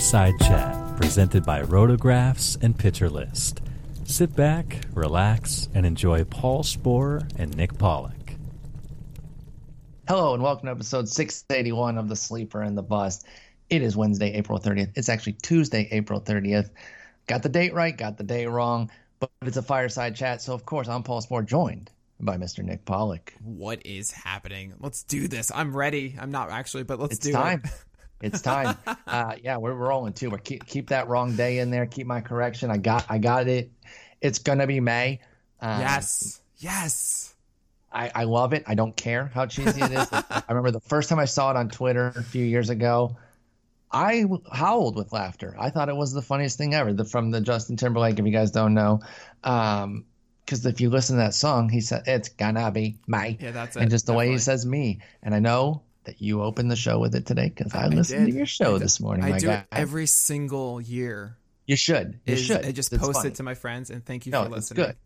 Welcome Fireside Chat, presented by Rotographs and Pitcher List. Sit back, relax, and enjoy Paul Sporer and Nick Pollack. Hello and welcome to episode 681 of The Sleeper and the Bust. It is Wednesday, April 30th. It's actually Tuesday, April 30th. Got the date right, got the day wrong, but it's a fireside chat. So, of course, I'm Paul Sporer, joined by Mr. Nick Pollack. What is happening? Let's do this. I'm ready. I'm not actually, but let's It's do time. it. It's time. uh, yeah, we're rolling too. We're keep keep that wrong day in there. Keep my correction. I got I got it. It's gonna be May. Um, yes. Yes. I, I love it. I don't care how cheesy it is. I remember the first time I saw it on Twitter a few years ago. I howled with laughter. I thought it was the funniest thing ever. The, from the Justin Timberlake, if you guys don't know, um, because if you listen to that song, he said it's gonna be May. Yeah, that's it. and just the way he says me. And I know that you opened the show with it today because I, I listened to your show this morning. I my do guy. it every single year. you should. You Is should. I just It's post funny. it to my friends and thank you No, for listening. it's good.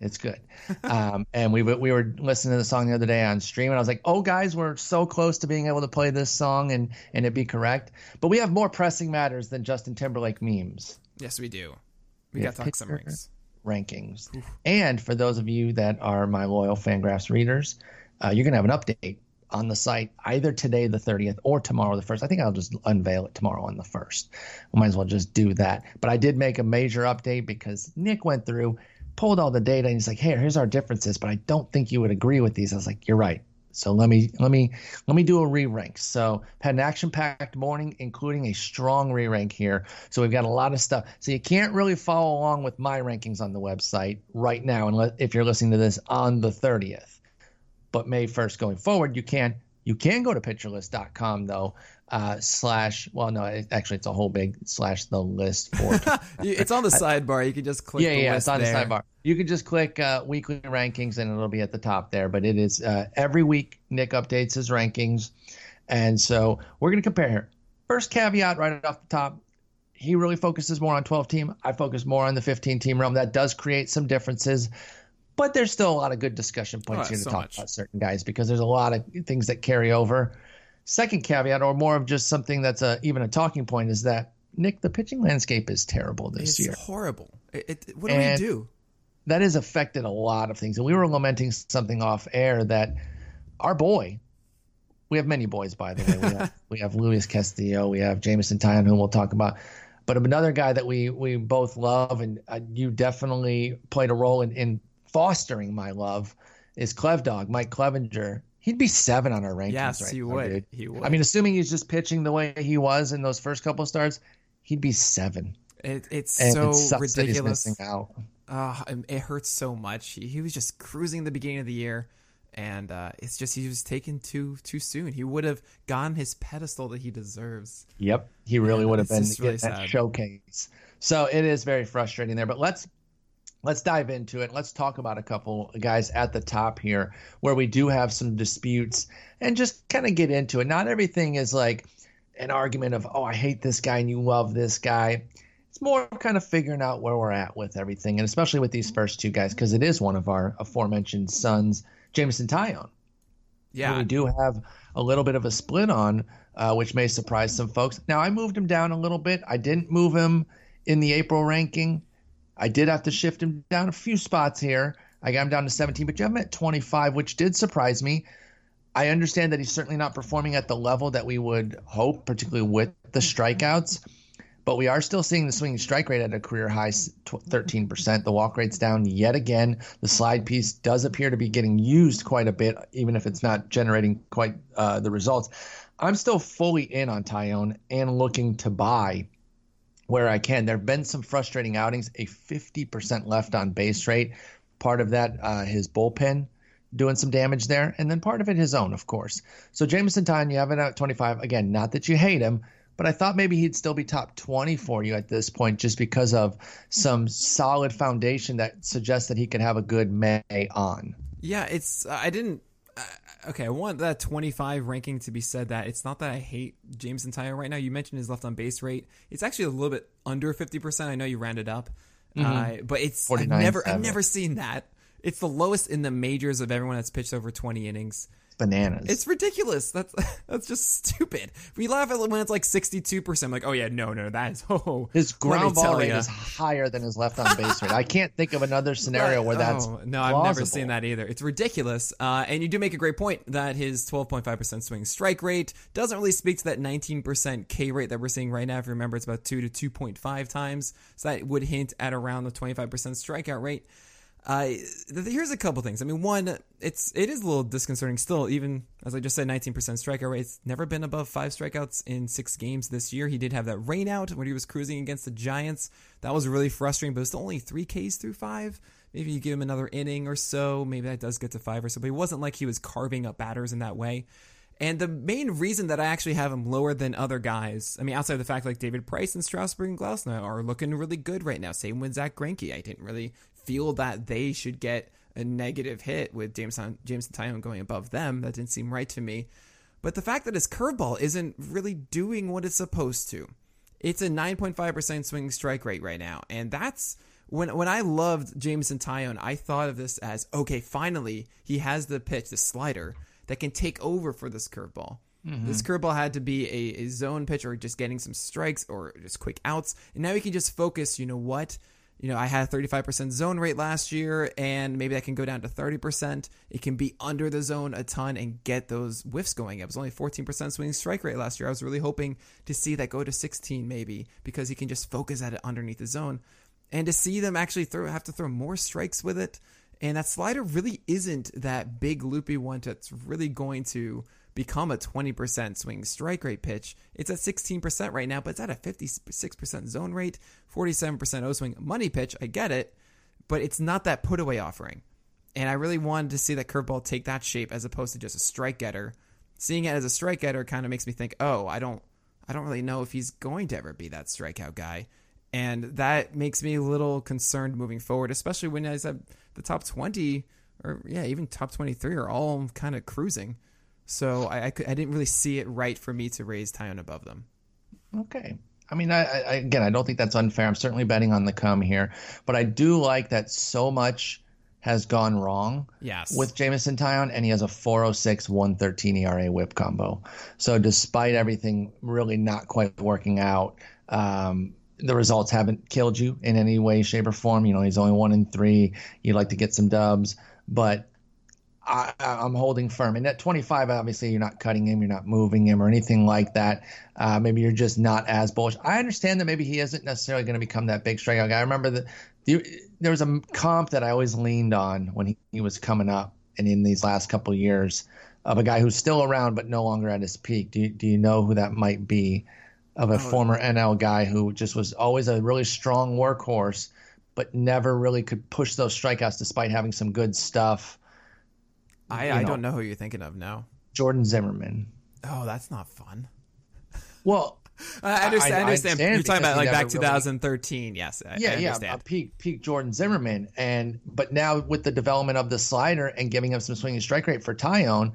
It's good. um, and we we were listening to the song the other day on stream, and I was like, "Oh, guys, we're so close to being able to play this song and and it be correct." But we have more pressing matters than Justin Timberlake memes Yes, we do. We Yeah, got to talk some rings. rankings. And for those of you that are my loyal Fangraphs readers, uh, you're gonna have an update on the site either today the 30th or tomorrow the 1st. I think I'll just unveil it tomorrow on the 1st. We might as well just do that. But I did make a major update because Nick went through, pulled all the data, and he's like, "Hey, here's our differences, but I don't think you would agree with these." I was like, "You're right." So let me let me let me do a re-rank. So had an action-packed morning, including a strong re-rank here. So we've got a lot of stuff. So you can't really follow along with my rankings on the website right now, unless if you're listening to this on the 30th. But May 1st going forward, you can you can go to pitcherlist.com though uh, slash well no it, actually it's a whole big slash the list for it's on the sidebar. You can just click yeah the yeah it's on there. the sidebar. You can just click uh, weekly rankings and it'll be at the top there. But it is uh, every week nick updates his rankings. And so we're going to compare. Here first caveat right off the top he really focuses more on 12 team. I focus more on the 15 team realm. That does create some differences but there's still a lot of good discussion points Oh, here to so talk much. about certain guys because there's a lot of things that carry over second caveat or more of just something that's a even a talking point is that nick the pitching landscape is terrible this It's year It's horrible. It, it, what do And- we do? that has affected a lot of things. And we were lamenting something off air that our boy, we have many boys, by the way. We have, we have Luis Castillo, we have Jameson Taillon, whom we'll talk about. But another guy that we we both love, and uh, you definitely played a role in, in fostering my love, is Clev Dog, Mike Clevinger. He'd be seven on our rankings Yes, right he now, would. dude. He would. I mean, assuming he's just pitching the way he was in those first couple of starts, he'd be seven. It, it's And so it sucks that he's ridiculous. missing out. Uh, it- hurts so much. He, he was just cruising the beginning of the year, and uh, it's just he was taken too too soon. He would have gotten his pedestal that he deserves. Yep, he really Yeah, would have been really that showcase. So it is very frustrating there. But let's let's dive into it. Let's talk about a couple guys at the top here where we do have some disputes and just kind of get into it. Not everything is like an argument of oh I hate this guy and you love this guy. It's more kind of figuring out where we're at with everything, and especially with these first two guys because it is one of our aforementioned sons, Jameson Taillon Yeah, we do have a little bit of a split on, uh, which may surprise some folks. Now, I moved him down a little bit. I didn't move him in the April ranking. I did have to shift him down a few spots here. I got him down to 17, but you have him at 25, which did surprise me. I understand that he's certainly not performing at the level that we would hope, particularly with the strikeouts. But we are still seeing the swinging strike rate at a career high 13%. The walk rate's down yet again. The slide piece does appear to be getting used quite a bit, even if it's not generating quite uh, the results. I'm still fully in on Taillon and looking to buy where I can. There have been some frustrating outings, a 50% left on base rate. Part of that, uh, his bullpen doing some damage there, and then part of it his own, of course. So Jameson Taillon, you have it at 25. Again, not that you hate him, but I thought maybe he'd still be top 20 for you at this point just because of some solid foundation that suggests that he could have a good May on. yeah. It's I didn't. Okay, I want that 25 ranking to be said that it's not that I hate Jameson Taillon right now. You mentioned his left on base rate. It's actually a little bit under 50%. I know you rounded up, uh, but it's I've 49, never I've never seen that. It's the lowest in the majors of everyone that's pitched over 20 innings. Bananas. It's ridiculous. That's that's just stupid. We laugh at it when it's like sixty-two percent. Like, oh yeah, no, no, that is oh. His ground ball rate ya. is higher than his left on base rate. I can't think of another scenario where that's Oh, no. I've never seen that either. It's ridiculous. Uh, and you do make a great point that his 12.5% swing strike rate doesn't really speak to that 19% K rate that we're seeing right now. If you remember, it's about two to 2.5 times. So that would hint at around the 25% strikeout rate. Here's a couple things. I mean, one, it's it is a little disconcerting still. Even as I just said, 19% strikeout rate. It's never been above five strikeouts in six games this year. He did have that rain out when he was cruising against the Giants. That was really frustrating, but it's only three Ks through five. Maybe you give him another inning or so. Maybe that does get to five or so. But it wasn't like he was carving up batters in that way. And the main reason that I actually have him lower than other guys, I mean, outside of the fact like David Price and Strasburg and Glasnow are looking really good right now. Same with Zack Greinke. I didn't really feel that they should get a negative hit with James James Taillon going above them. That didn't seem right to me. But the fact that his curveball isn't really doing what it's supposed to. It's a 9.5% swing strike rate right now. And that's when when I loved Jameson Taillon, I thought of this as okay, finally he has the pitch, the slider that can take over for this curveball. Mm-hmm. This curveball had to be a, a zone pitch or just getting some strikes or just quick outs. And now he can just focus, you know what? You know, I had a 35% zone rate last year, and maybe that can go down to 30%. It can be under the zone a ton and get those whiffs going. It was only 14% swinging strike rate last year. I was really hoping to see that go to 16 maybe because he can just focus at it underneath the zone. And to see them actually throw have to throw more strikes with it. And that slider really isn't that big loopy one that's really going to become a 20% swing strike rate pitch. It's at 16% right now, but it's at a 56% zone rate, 47% O swing. Money pitch, I get it, but it's not that put away offering. And I really wanted to see that curveball take that shape as opposed to just a strike getter. Seeing it as a strike getter kind of makes me think, oh, I don't, I don't really know if he's going to ever be that strikeout guy, and that makes me a little concerned moving forward, especially when I said the top twenty or yeah, even top twenty three are all kind of cruising. So I, I, could, I didn't really see it right for me to raise Taillon above them. Okay. I mean, I, I again, I don't think that's unfair. I'm certainly betting on the come here, but I do like that so much has gone wrong Yes. with Jameson Taillon, and he has a 406 113 ERA whip combo. So despite everything really not quite working out, um, the results haven't killed you in any way, shape, or form. You know, he's only one in three. You'd like to get some dubs, but I, I'm holding firm. And at 25, obviously, you're not cutting him, you're not moving him, or anything like that. Uh, maybe you're just not as bullish. I understand that maybe he isn't necessarily going to become that big strikeout guy. I remember that the, there was a comp that I always leaned on when he, he was coming up, and in these last couple of years, of a guy who's still around but no longer at his peak. Do you, do you know who that might be? Of a former NL guy who just was always a really strong workhorse, but never really could push those strikeouts despite having some good stuff. I, I know. don't know who you're thinking of now. Jordan Zimmermann. Oh, that's not fun. Well, I understand. I, I- I understand. understand You're talking about like back never really- 2013. Yes. I, yeah, I yeah, understand. a peak peak Jordan Zimmermann, and but now with the development of the slider and giving him some swinging strike rate for Taillon,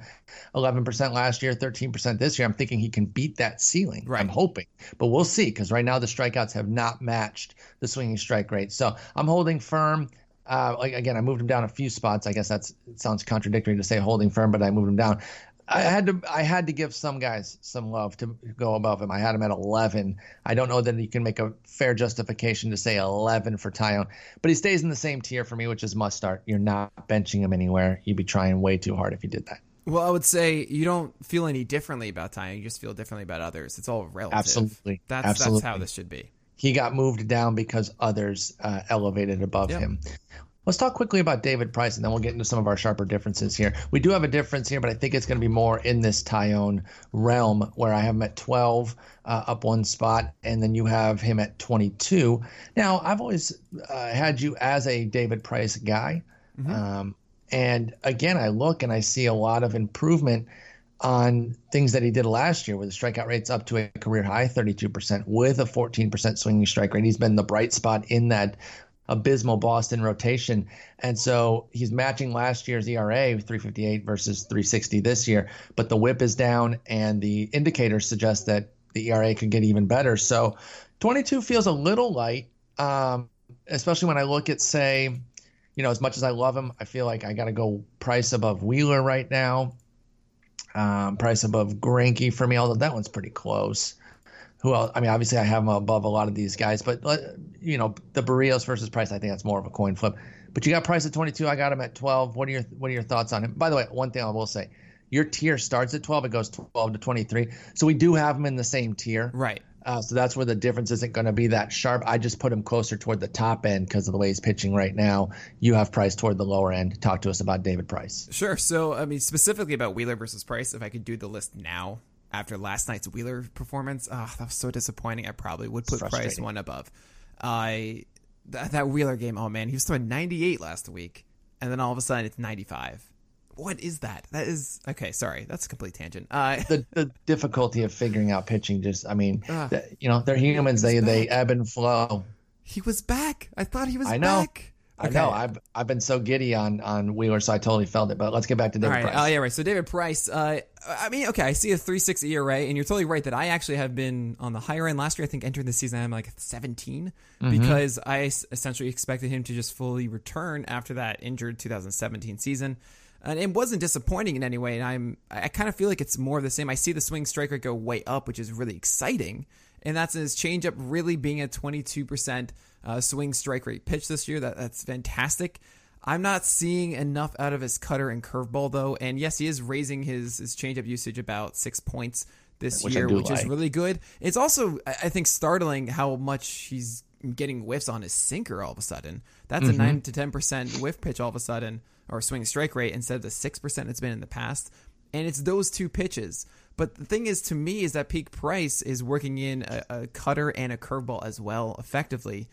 eleven percent last year, thirteen percent this year. I'm thinking he can beat that ceiling. Right. I'm hoping, but we'll see because right now the strikeouts have not matched the swinging strike rate. So I'm holding firm. Uh, like again, I moved him down a few spots. I guess that's it sounds contradictory to say holding firm, but I moved him down. I had to I had to give some guys some love to go above him. I had him at 11. I don't know that you can make a fair justification to say 11 for Taillon, but he stays in the same tier for me, which is must start. You're not benching him anywhere. You'd be trying way too hard if you did that. Well, I would say you don't feel any differently about Taillon. You just feel differently about others. It's all relative. Absolutely. That's Absolutely. that's how this should be. He got moved down because others uh, elevated above Yeah. him. Let's talk quickly about David Price, and then we'll get into some of our sharper differences here. We do have a difference here, but I think it's going to be more in this Taillon realm, where I have him at 12, uh, up one spot, and then you have him at 22. Now, I've always uh, had you as a David Price guy, um, and again, I look and I see a lot of improvement on things that he did last year, where the strikeout rate's up to a career high, 32%, with a 14% swinging strike rate. He's been the bright spot in that abysmal Boston rotation. And so he's matching last year's ERA, 358 versus 360 this year, but the whip is down, and the indicators suggest that the ERA could get even better. So 22 feels a little light, um, especially when I look at, say, you know, as much as I love him, I feel like I got to go price above Wheeler right now. Um, price above Greinke for me, although that one's pretty close. Who else? I mean, obviously I have him above a lot of these guys, but uh, you know, the Berrios versus Price, I think that's more of a coin flip. But you got Price at 22. I got him at 12. What are your What are your thoughts on him? By the way, one thing I will say, your tier starts at 12. It goes 12 to 23. So we do have him in the same tier. Right. Uh, so that's where the difference isn't going to be that sharp. I just put him closer toward the top end because of the way he's pitching right now. You have Price toward the lower end. Talk to us about David Price. Sure. So, I mean, specifically about Wheeler versus Price, if I could do the list now after last night's Wheeler performance, oh, that was so disappointing. I probably would put Price one above. I uh, that Wheeler game, oh man, he was throwing 98 last week, and then all of a sudden it's 95 what is that? That is okay. Sorry, that's a complete tangent. Uh, the the difficulty of figuring out pitching. Just, I mean, uh, the, you know, they're humans. They back. they ebb and flow. He was back. I thought he was. I know. Back. Okay. I know. I've I've been so giddy on on Wheeler, so I totally felt it. But let's get back to David All right. Price. Oh yeah, right. So David Price. Uh, I mean, okay, I see a three six ERA, and you're totally right that I actually have been on the higher end last year. I think entering the season I'm like 17 mm-hmm. because I essentially expected him to just fully return after that injured 2017 season and it wasn't disappointing in any way. And I'm I kind of feel like it's more of the same. I see the swing strike rate go way up, which is really exciting, and that's his changeup really being a 22 percent uh, swing strike rate pitch this year. That that's fantastic. I'm not seeing enough out of his cutter and curveball though, and yes, he is raising his his changeup usage about six points this which year, which like. is really good. It's also I think startling how much he's getting whiffs on his sinker all of a sudden. That's mm-hmm. a nine to ten percent whiff pitch all of a sudden or swing strike rate instead of the 6% it's been in the past. And it's those two pitches. But the thing is, to me, is that peak price is working in a, a cutter and a curveball as well effectively.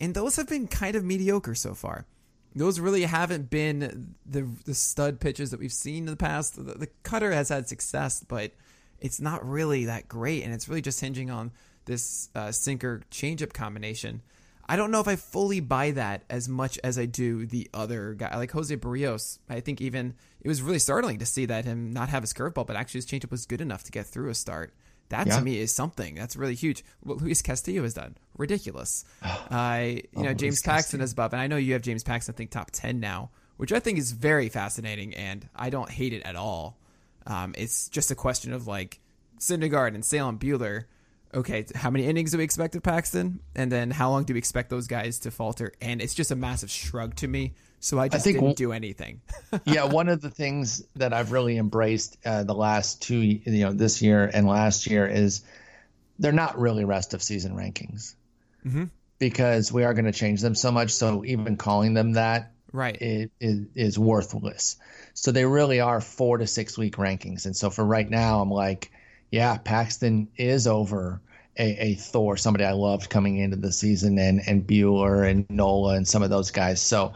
And those have been kind of mediocre so far. Those really haven't been the the stud pitches that we've seen in the past. The, the cutter has had success, but it's not really that great, and it's really just hinging on this uh, sinker changeup combination. I don't know if I fully buy that as much as I do the other guy, like Jose Berrios, I think even it was really startling to see that him not have his curveball, but actually his changeup was good enough to get through a start. That yeah. to me is something that's really huge. What Luis Castillo has done, ridiculous. I, uh, you know, oh, James Luis Paxton is above, and I know you have James Paxton, I think top ten now, which I think is very fascinating, and I don't hate it at all. Um, it's just a question of like Syndergaard and Salem Buehler okay, how many innings do we expect of Paxton? And then how long do we expect those guys to falter? And it's just a massive shrug to me. So I just I think, didn't do anything. yeah, one of the things that I've really embraced uh, the last two, you know, this year and last year is they're not really rest of season rankings mm-hmm. because we are going to change them so much. So even calling them that right it, it is worthless. So they really are four to six week rankings. And so for right now, I'm like, yeah, Paxton is over a, a, Thor, somebody I loved coming into the season, and and Buehler and Nola and some of those guys. So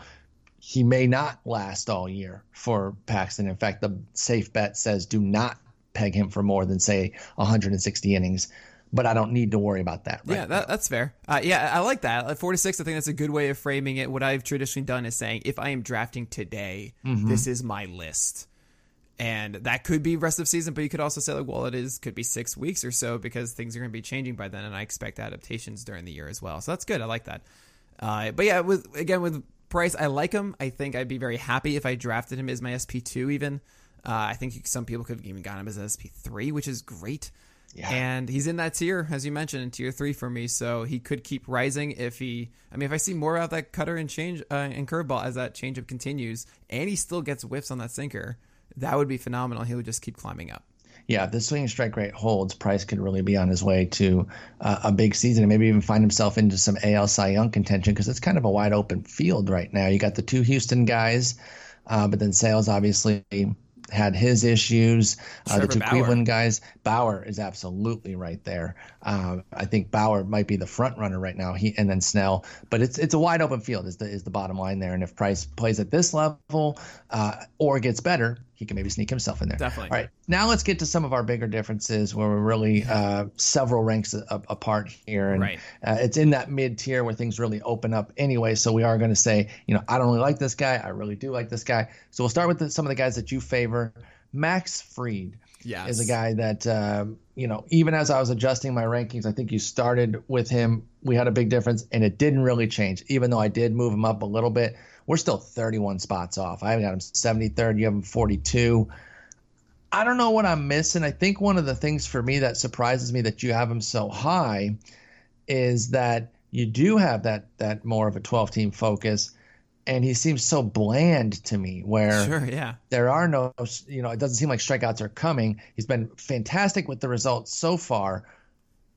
he may not last all year for Paxton. In fact, the safe bet says do not peg him for more than say 160 innings. But I don't need to worry about that. Right yeah, that, that's fair. Uh, yeah, I like that. At 46, I think that's a good way of framing it. What I've traditionally done is saying, if I am drafting today, mm-hmm. this is my list and that could be rest of season but you could also say like well it is could be six weeks or so because things are going to be changing by then and i expect adaptations during the year as well so that's good i like that uh, but yeah with again with price i like him i think i'd be very happy if i drafted him as my sp2 even uh, i think some people could have even got him as sp3 which is great yeah. And he's in that tier, as you mentioned, in tier three for me. So he could keep rising if he. I mean, if I see more of that cutter and change uh, and curveball as that changeup continues, and he still gets whiffs on that sinker, that would be phenomenal. He would just keep climbing up. Yeah, if the swing strike rate holds, Price could really be on his way to uh, a big season and maybe even find himself into some AL Cy Young contention because it's kind of a wide open field right now. You got the two Houston guys, uh, but then Sales obviously had his issues. Uh, the two Bauer. Cleveland guys, Bauer is absolutely right there. Uh, I think Bauer might be the front runner right now. He and then Snell, but it's it's a wide open field. Is the is the bottom line there? And if Price plays at this level uh, or gets better, he can maybe sneak himself in there. Definitely. All right, now let's get to some of our bigger differences where we're really uh, several ranks a, a, apart here, and right. uh, it's in that mid tier where things really open up anyway. So we are going to say, you know, I don't really like this guy. I really do like this guy. So we'll start with the, some of the guys that you favor. Max Fried yes. is a guy that uh, you know. Even as I was adjusting my rankings, I think you started with him. We had a big difference, and it didn't really change. Even though I did move him up a little bit, we're still 31 spots off. I got him 73rd. You have him 42. I don't know what I'm missing. I think one of the things for me that surprises me that you have him so high is that you do have that that more of a 12 team focus and he seems so bland to me where sure, yeah. there are no you know it doesn't seem like strikeouts are coming he's been fantastic with the results so far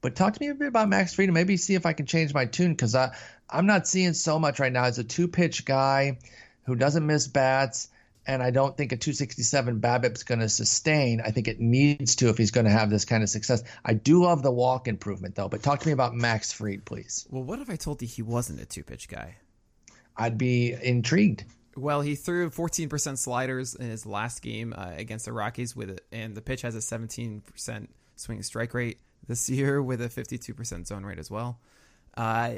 but talk to me a bit about max fried maybe see if i can change my tune because i i'm not seeing so much right now as a two pitch guy who doesn't miss bats and I don't think a 267 BABIP's going to sustain. I think it needs to if he's going to have this kind of success. I do love the walk improvement though, but talk to me about Max Fried, please. Well, what if I told you he wasn't a two pitch guy? I'd be intrigued. Well, he threw 14% sliders in his last game uh, against the Rockies with it, and the pitch has a 17% swing strike rate this year with a 52% zone rate as well. Uh,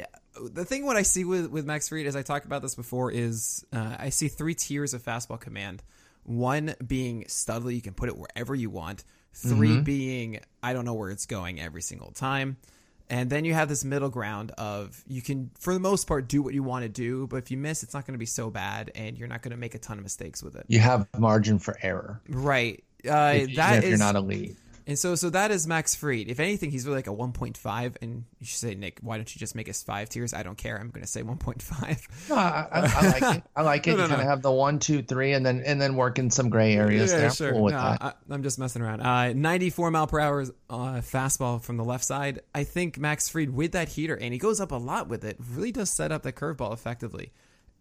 the thing what I see with with Max Fried, as I talked about this before, is uh, I see three tiers of fastball command. One being studly, you can put it wherever you want. 3 mm-hmm. being I don't know where it's going every single time. And then you have this middle ground of you can, for the most part, do what you want to do, but if you miss, it's not going to be so bad, and you're not going to make a ton of mistakes with it. You have margin for error, right? Uh, if, that if is, you're not elite. And so, so that is Max Fried. If anything, he's really like a 1.5. And you should say, Nick, why don't you just make us five tiers? I don't care. I'm going to say 1.5. No, I, I, I like it. I like it. no, no, you kind of have the one, two, three, and then and then work in some gray areas. Yeah, there. sure. Cool no, I, am just messing around. Uh, 94 mile per hour uh, fastball from the left side. I think Max Fried with that heater, and he goes up a lot with it, really does set up the curveball effectively.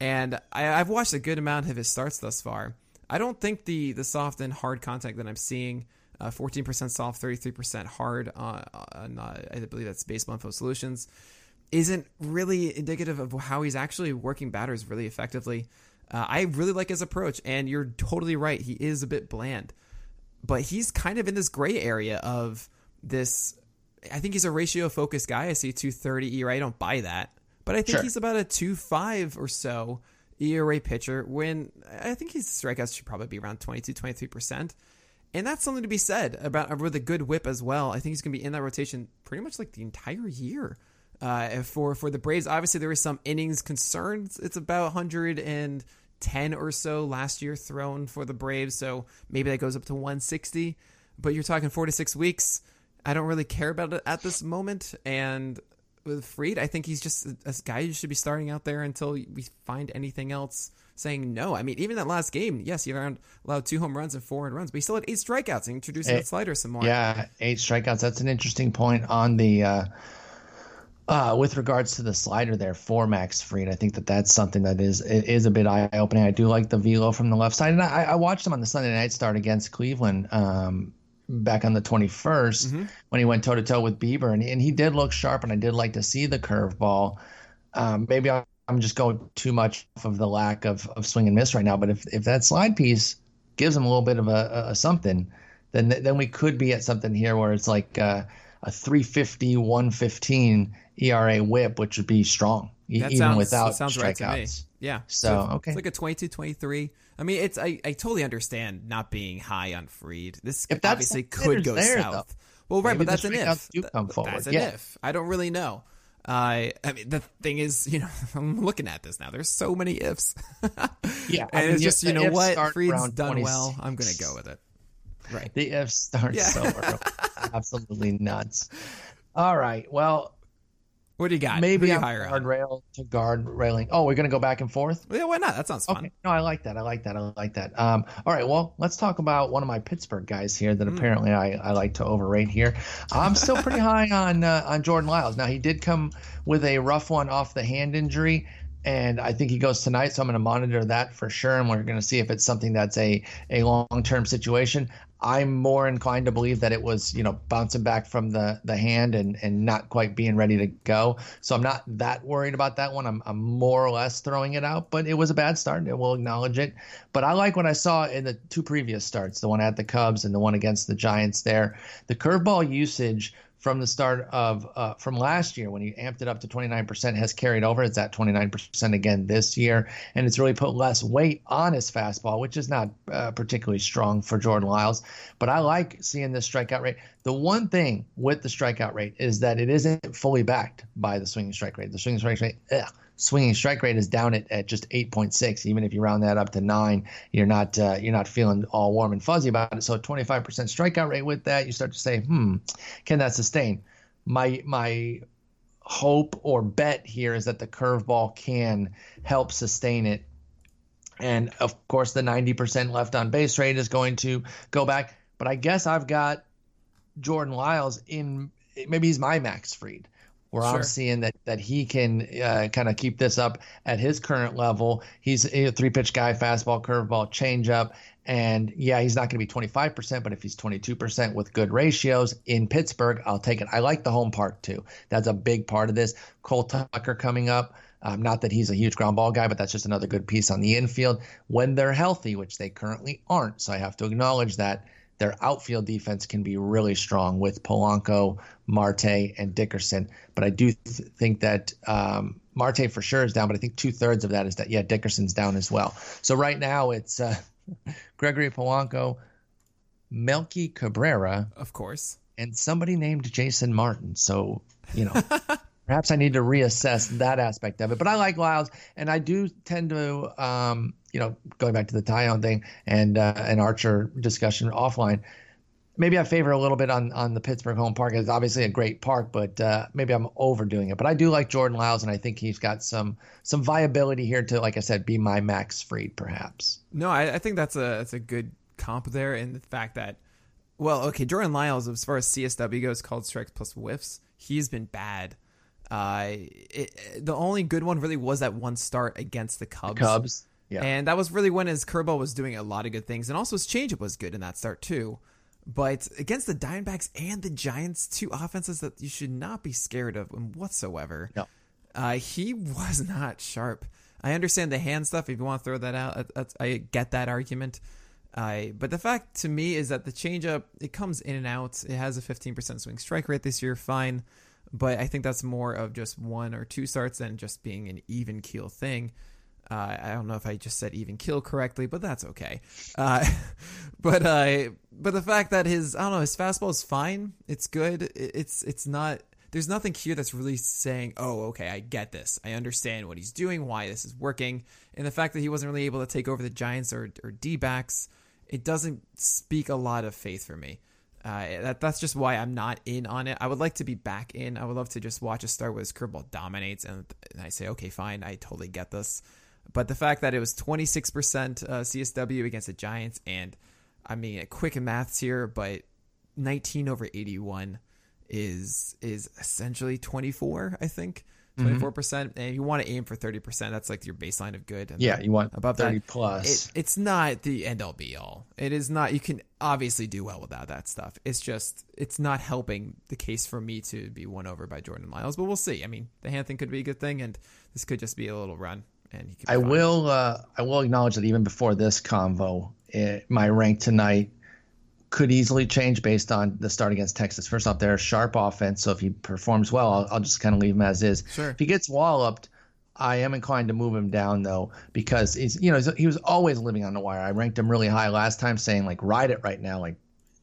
And I, I've watched a good amount of his starts thus far. I don't think the the soft and hard contact that I'm seeing uh, 14% soft, 33% hard uh, on, uh, I believe that's Baseball Info Solutions, isn't really indicative of how he's actually working batters really effectively. Uh, I really like his approach, and you're totally right. He is a bit bland, but he's kind of in this gray area of this. I think he's a ratio focused guy. I see 230 ERA. I don't buy that, but I think sure. he's about a 2.5 or so ERA pitcher. When I think his strikeouts should probably be around 22, 23 percent. And that's something to be said about with a good whip as well. I think he's going to be in that rotation pretty much like the entire year. Uh, for for the Braves, obviously there were some innings concerns. It's about 110 or so last year thrown for the Braves, so maybe that goes up to 160. But you're talking four to six weeks. I don't really care about it at this moment. And with Fried, I think he's just a, a guy you should be starting out there until we find anything else saying no. I mean, even that last game, yes, he allowed two home runs and four runs, but he still had eight strikeouts and introducing eight, the slider some more. Yeah, eight strikeouts. That's an interesting point on the. Uh, uh, with regards to the slider there for Max Fried, I think that that's something that is is a bit eye opening. I do like the velo from the left side, and I, I watched him on the Sunday night start against Cleveland um, back on the 21st mm-hmm. when he went toe to toe with Bieber, and, and he did look sharp, and I did like to see the curveball. Um, maybe I I'm just going too much off of the lack of, of swing and miss right now. But if, if that slide piece gives him a little bit of a, a something, then then we could be at something here where it's like uh, a 350, 115 ERA whip, which would be strong, that even without sounds strikeouts. Right yeah. So, so, okay. It's like a 22, 23. I mean, it's I, I totally understand not being high on Fried. This obviously could go there, south. Though. Well, right, but that's an if. Forward. That's an yeah. if. I don't really know. Uh, I mean, the thing is, you know, I'm looking at this now. There's so many ifs. yeah, and I mean, it's just, you know what, Fried's done 20... well. I'm going to go with it. Right. The ifs start yeah. so early. Absolutely nuts. All right. Well, what do you got? Maybe you higher guard rail to guard railing. Oh, we're gonna go back and forth. Yeah, why not? That sounds fun. Okay. No, I like that. I like that. I like that. Um, all right. Well, let's talk about one of my Pittsburgh guys here that mm. apparently I, I like to overrate here. I'm still pretty high on uh, on Jordan Lyles. Now he did come with a rough one off the hand injury and I think he goes tonight. So I'm going to monitor that for sure, and we're going to see if it's something that's a a long term situation. I'm more inclined to believe that it was, you know, bouncing back from the the hand and and not quite being ready to go. So I'm not that worried about that one. I'm I'm more or less throwing it out, but it was a bad start. And we'll acknowledge it. But I like what I saw in the two previous starts, the one at the Cubs and the one against the Giants. There, the curveball usage from the start of uh, from last year when he amped it up to 29% has carried over. It's at 29% again this year, and it's really put less weight on his fastball, which is not uh, particularly strong for Jordan Lyles. But I like seeing this strikeout rate. The one thing with the strikeout rate is that it isn't fully backed by the swinging strike rate. The swinging strike rate ugh, swinging strike rate is down at, at just 8.6. Even if you round that up to nine, you're not uh, you're not feeling all warm and fuzzy about it. So 25% strikeout rate with that, you start to say, hmm, can that sustain? My my hope or bet here is that the curveball can help sustain it. And of course, the 90% left on base rate is going to go back. But I guess I've got Jordan Lyles in maybe he's my Max Fried where sure. I'm seeing that that he can uh, kind of keep this up at his current level. He's a three pitch guy, fastball, curveball, changeup, and yeah, he's not going to be 25%, but if he's 22% with good ratios in Pittsburgh, I'll take it. I like the home park too. That's a big part of this. Cole Tucker coming up. Um, not that he's a huge ground ball guy, but that's just another good piece on the infield when they're healthy, which they currently aren't. So I have to acknowledge that their outfield defense can be really strong with Polanco, Marte, and Dickerson. But I do th- think that um, Marte for sure is down, but I think two thirds of that is that, yeah, Dickerson's down as well. So right now it's uh, Gregory Polanco, Melky Cabrera. Of course. And somebody named Jason Martin. So, you know. perhaps I need to reassess that aspect of it. But I like Lyles, and I do tend to, um, you know, going back to the Taillon thing and uh, an Archer discussion offline. Maybe I favor a little bit on on the Pittsburgh home park. It's obviously a great park, but uh, maybe I'm overdoing it. But I do like Jordan Lyles, and I think he's got some some viability here to, like I said, be my Max Fried, perhaps. No, I, I think that's a that's a good comp there, in the fact that, well, okay, Jordan Lyles, as far as CSW goes, called strikes plus whiffs, he's been bad uh, it, the only good one really was that one start against the Cubs. The Cubs. Yeah. And that was really when his curveball was doing a lot of good things, and also his changeup was good in that start too. But against the Diamondbacks and the Giants, two offenses that you should not be scared of whatsoever, no. uh, he was not sharp. I understand the hand stuff. If you want to throw that out, I get that argument. Uh, but the fact to me is that the changeup it comes in and out. It has a 15% swing strike rate this year, fine but I think that's more of just one or two starts than just being an even keel thing. Uh, I don't know if I just said even kill correctly, but that's okay. Uh, but uh, but the fact that his I don't know his fastball is fine, it's good. It's it's not. There's nothing here that's really saying, oh, okay, I get this. I understand what he's doing, why this is working, and the fact that he wasn't really able to take over the Giants or or D backs, it doesn't speak a lot of faith for me. Uh, that that's just why I'm not in on it. I would like to be back in. I would love to just watch a Star his curveball dominates, and, and I say, okay, fine, I totally get this. But the fact that it was 26% uh, CSW against the Giants, and I mean, quick maths here, but 19 over 81 is is essentially 24, I think. 24 mm-hmm. percent, and you want to aim for 30 percent. That's like your baseline of good. yeah, you want above 30 that. plus. It, it's not the end all be all. It is not. You can obviously do well without that stuff. It's just it's not helping the case for me to be won over by Jordan Lyles. But we'll see. I mean, the hand thing could be a good thing, and this could just be a little run. And I fine. will. Uh, I will acknowledge that even before this convo, it, my rank tonight could easily change based on the start against Texas. First off, they're a sharp offense, so if he performs well, I'll, I'll just kind of leave him as is. Sure. If he gets walloped, I am inclined to move him down though because he's you know he was always living on the wire. I ranked him really high last time, saying like ride it right now, like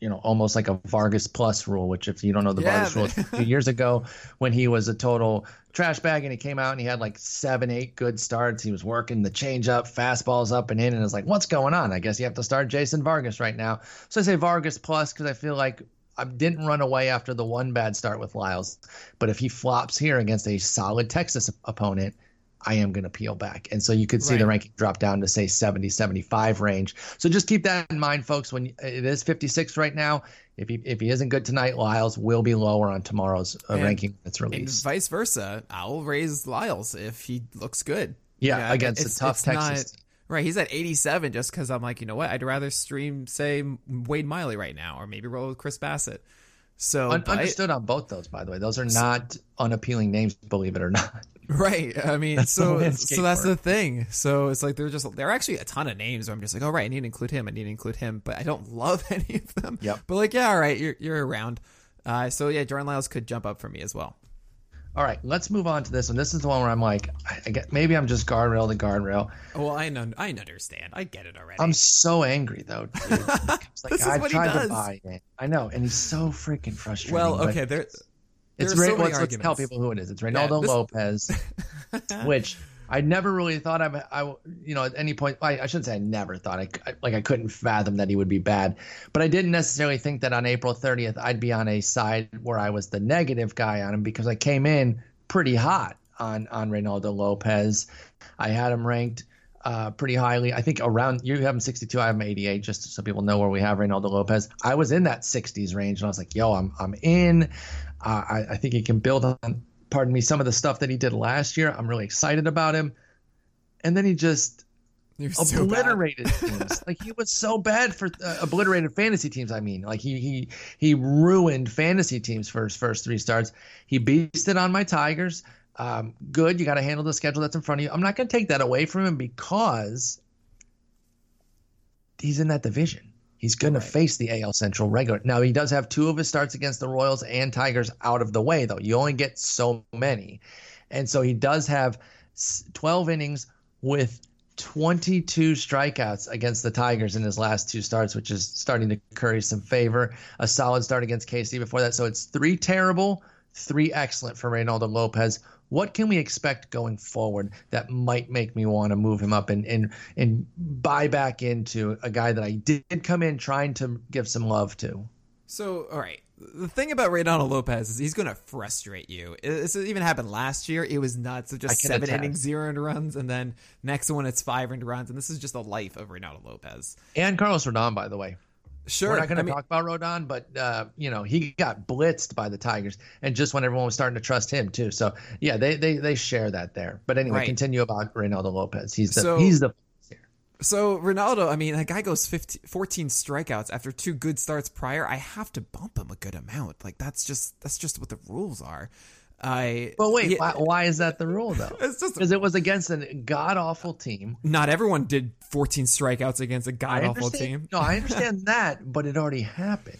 you know, almost like a Vargas plus rule, which if you don't know the yeah, Vargas rule, years ago when he was a total trash bag and he came out and he had like seven, eight good starts. He was working the changeup, fastballs up and in, and it's like, what's going on? I guess you have to start Jason Vargas right now. So I say Vargas plus because I feel like I didn't run away after the one bad start with Lyles, but if he flops here against a solid Texas opponent, I am going to peel back. And so you could see right. the ranking drop down to say 70, 75 range. So just keep that in mind, folks. When it is 56 right now, if he if he isn't good tonight, Lyles will be lower on tomorrow's uh, ranking that's released. And vice versa, I'll raise Lyles if he looks good. Yeah, yeah against a tough Texas. Not, right, he's at 87 just because I'm like, you know what? I'd rather stream say Wade Miley right now, or maybe roll with Chris Bassitt. So Un- understood on both those, by the way. Those are not unappealing names, believe it or not. Right. I mean, that's so so that's the thing. So it's like they're just there are actually a ton of names where I'm just like, oh right, I need to include him. I need to include him, but I don't love any of them. Yep. But like, yeah, all right, you're you're around. Uh, so yeah, Jordan Lyles could jump up for me as well. All right, let's move on to this one. This is the one where I'm like, I, get maybe I'm just guardrail to guardrail. Well, I know, I understand. I get it already. I'm so angry though. Dude. like, this is I what tried he does. to buy it. I know, and he's so freaking frustrating. Well, okay, there It's Ray, so let's, let's tell people who it is. It's Reynaldo this- Lopez, which I never really thought I, I, you know, at any point. I, I shouldn't say I never thought. I, I like I couldn't fathom that he would be bad, but I didn't necessarily think that on April 30th I'd be on a side where I was the negative guy on him because I came in pretty hot on on Reynaldo Lopez. I had him ranked uh, pretty highly. I think around you have him 62, I have him 88, just so people know where we have Reynaldo Lopez. I was in that 60s range, and I was like, "Yo, I'm I'm in. Uh, I, I think he can build on, pardon me, some of the stuff that he did last year. I'm really excited about him." And then he just You're so obliterated teams. like he was so bad for uh, obliterated fantasy teams. I mean, like he he he ruined fantasy teams for his first three starts. He beasted on my Tigers. Um, good, you got to handle the schedule that's in front of you. I'm not going to take that away from him because he's in that division. He's going Right. to face the AL Central regular. Now he does have two of his starts against the Royals and Tigers out of the way, though. You only get so many, and so he does have 12 innings with 22 strikeouts against the Tigers in his last two starts, which is starting to curry some favor. A solid start against KC before that. So it's three terrible, three excellent for Reynaldo Lopez. What can we expect going forward that might make me want to move him up and, and and buy back into a guy that I did come in trying to give some love to? So, all right. The thing about Reynaldo Lopez is he's going to frustrate you. This even happened last year. It was nuts. Just seven attest. innings, zero earned runs, and then next one it's five earned runs, and this is just the life of Reynaldo Lopez. And Carlos Rodon, by the way. Sure, We're not going I to mean, talk about Rodon, but uh, you know he got blitzed by the Tigers, and just when everyone was starting to trust him too. So yeah, they they they share that there. But anyway, Right. continue about Reynaldo Lopez. He's the So- he's the So Ronaldo, I mean, that guy goes 15, 14 strikeouts after two good starts prior. I have to bump him a good amount. Like that's just that's just what the rules are. I But wait, yeah, why, why is that the rule though? Because it was against a god awful team. not everyone did 14 strikeouts against a god awful team. No, I understand that, but it already happened.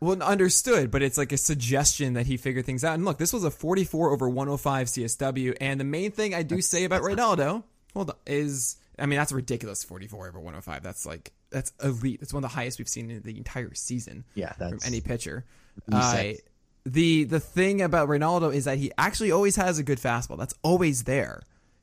Well, understood, but it's like a suggestion that he figured things out. And look, this was a 44 over 105 CSW, and the main thing I do say about Ronaldo, hold on, is I mean that's ridiculous 44 over 105. That's like that's elite. That's one of the highest we've seen in the entire season. Yeah, from any pitcher. You Uh, the the thing about Ronaldo is that he actually always has a good fastball. That's always there.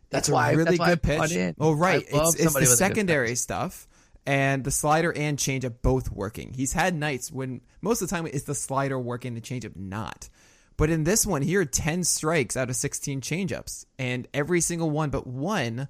That's It's a why- really that's why I good pitch. Oh right, it's, it's the a secondary stuff and the slider and changeup both working. He's had nights when most of the time it's the slider working, the changeup not. But in this one, here, ten strikes out of sixteen changeups, and every single one but one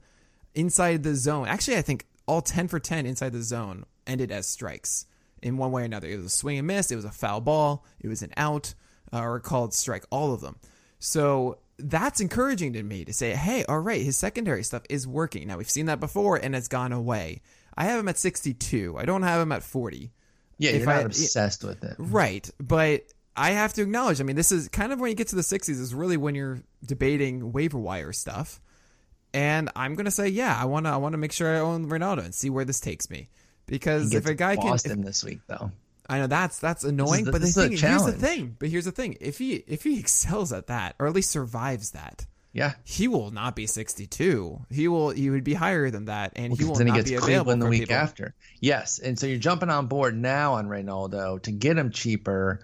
inside the zone. Actually, I think all ten for ten inside the zone ended as strikes in one way or another. It was a swing and miss. It was a foul ball. It was an out uh, or called strike. All of them. So that's encouraging to me to say, hey, all right, his secondary stuff is working. Now we've seen that before, and it's gone away. I have him at 62. I don't have him at 40. yeah. if You're not I- obsessed with it. Right, but I have to acknowledge. I mean, this is kind of when you get to the 60s is really when you're debating waiver wire stuff. And I'm gonna say, yeah, I wanna I wanna make sure I own Ronaldo and see where this takes me. Because if a guy can, if, Boston this week though. I know that's that's annoying, the- but the this is a thing here's the thing. But here's the thing: if he if he excels at that, or at least survives that, Yeah. he will not be 62. He will he would be higher than that, and he will then he not gets be available Cleveland the week people. after. Yes, and so you're jumping on board now on Reynaldo to get him cheaper,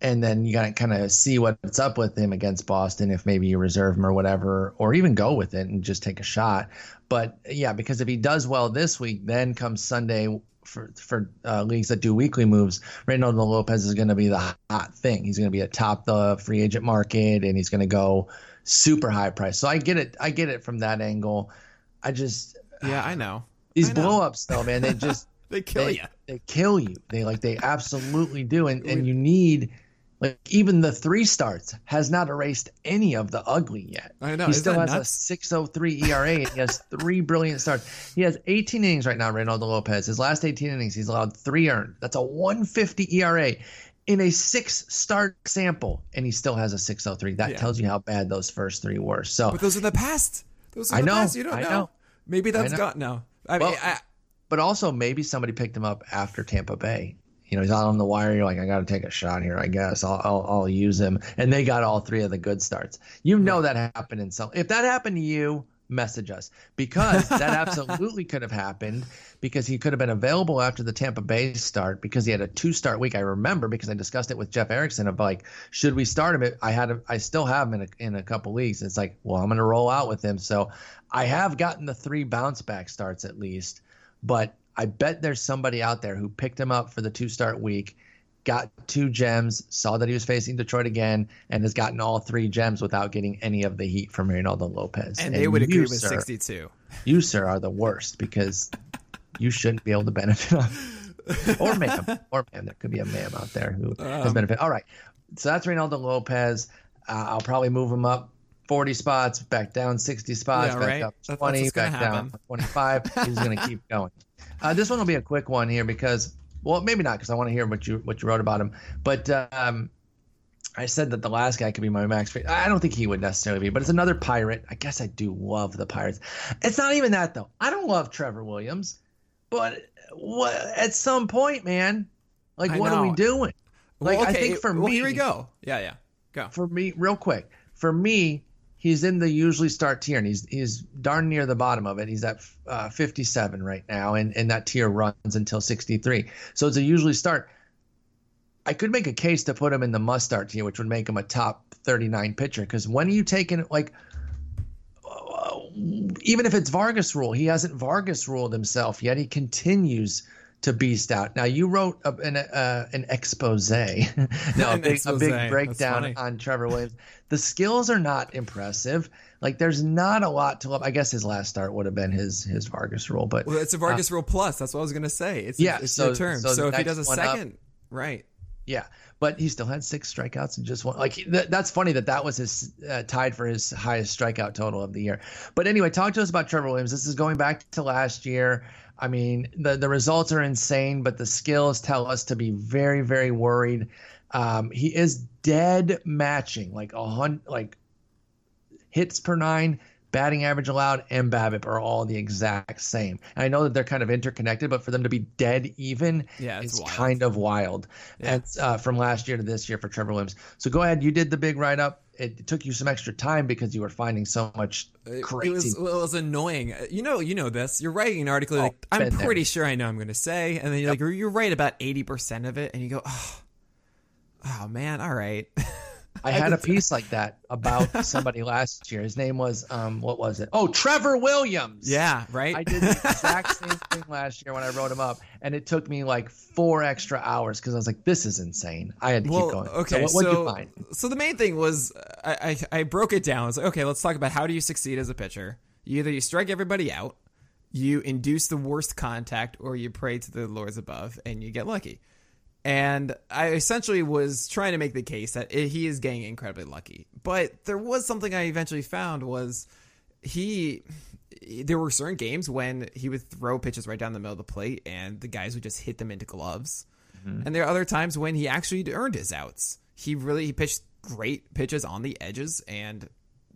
and then you got to kind of see what's up with him against Boston. If maybe you reserve him or whatever, or even go with it and just take a shot. But yeah, because if he does well this week, then comes Sunday for for uh, leagues that do weekly moves, Reynaldo Lopez is going to be the hot thing. He's going to be atop the free agent market, and he's going to go super high price. So I get it. I get it from that angle. I just Yeah, I know. these I know. blow ups though, man, they just They kill they, you. they kill you. They like they absolutely do, and and you need like even the three starts has not erased any of the ugly yet. I know, He still has nuts? Oh a 6.03 ERA. and he has three brilliant starts. He has 18 innings right now. Reynaldo Lopez. His last 18 innings, he's allowed three earned. That's a 150 ERA in a six start sample, and he still has a 6.03. That Yeah. tells you how bad those first three were. So But those are the past. Those are I the know, past. You don't I know. know. Maybe that's gone now. I mean, Well, I, but also maybe somebody picked him up after Tampa Bay. You know, he's out on the wire. You're like, I got to take a shot here. I guess I'll, I'll I'll use him. And they got all three of the good starts. You know that happened in some. If that happened to you, message us because that absolutely could have happened because he could have been available after the Tampa Bay start because he had a two start week. I remember because I discussed it with Jeff Erickson of like, should we start him? I had, a, I still have him in a, in a couple leagues. It's like, well, I'm going to roll out with him. So I have gotten the three bounce back starts at least, but I bet there's somebody out there who picked him up for the two start week got two gems, saw that he was facing Detroit again, and has gotten all three gems without getting any of the heat from Reynaldo Lopez. And, and they would agree with sir, 62. You, sir, are the worst because you shouldn't be able to benefit off. or ma'am, or ma'am. There could be a ma'am out there who um, has benefit. All right. So that's Reynaldo Lopez. Uh, I'll probably move him up 40 spots, back down 60 spots, yeah, back right? up 20, that's back down 25. He's going to keep going. Uh, this one will be a quick one here because well, maybe not because I want to hear what you what you wrote about him. But um, I said that the last guy could be my max. I don't think he would necessarily be, but it's another pirate. I guess I do love the Pirates. It's not even that though. I don't love Trevor Williams, but what, at some point, man, like I what know. are we doing? Like well, okay. I think for well, me, here we go. Yeah, yeah, go. For me, real quick, for me, he's in the usually start tier, and he's he's darn near the bottom of it. He's at uh, 57 right now, and and that tier runs until 63. So it's a usually start. I could make a case to put him in the must start tier, which would make him a top 39 pitcher. Because when are you taking like, uh, even if it's Vargas rule, he hasn't Vargas ruled himself yet. He continues to beast out. Now you wrote a, an uh, an expose, no, a An big, expose. a big breakdown on Trevor Williams. The skills are not impressive. Like there's not a lot to love. I guess his last start would have been his his Vargas rule, but Well, it's a Vargas rule plus. That's what I was gonna say. It's Yeah, it's so- your term. so So, if he does a one up- second, right? Yeah, but he still had six strikeouts and just one. Like th- that's funny that that was his uh, tied for his highest strikeout total of the year. But anyway, talk to us about Trevor Williams. This is going back to last year. I mean, the the results are insane, but the skills tell us to be very very worried. Um, he is dead matching like a hundred like hits per nine, batting average allowed, and BABIP are all the exact same. And I know that they're kind of interconnected, but for them to be dead even Yeah, it's is wild. kind of wild. And uh, from last year to this year for Trevor Williams. So go ahead, you did the big write up. It took you some extra time because you were finding so much crazy. It was, it was annoying. Uh, You know, you know this. You're writing an article. like, I'm been there. pretty sure I know I'm going to say, and then you're like, you're right about eighty percent of it, and you go, oh, oh man, all right. I had a piece like that about somebody last year. His name was um, what was it? Oh, Trevor Williams. yeah, right. I did the exact same thing last year when I wrote him up, and it took me like four extra hours because I was like, "This is insane." I had to well, keep going. okay. so what, so, you find? so the main thing was I, I I broke it down. I was like, okay, let's talk about how do you succeed as a pitcher. You either you strike everybody out, you induce the worst contact, or you pray to the lords above and you get lucky. And I essentially was trying to make the case that it, he is getting incredibly lucky. But there was something I eventually found was he there were certain games when he would throw pitches right down the middle of the plate and the guys would just hit them into gloves. Mm-hmm. And there are other times when he actually earned his outs. He really he pitched great pitches on the edges and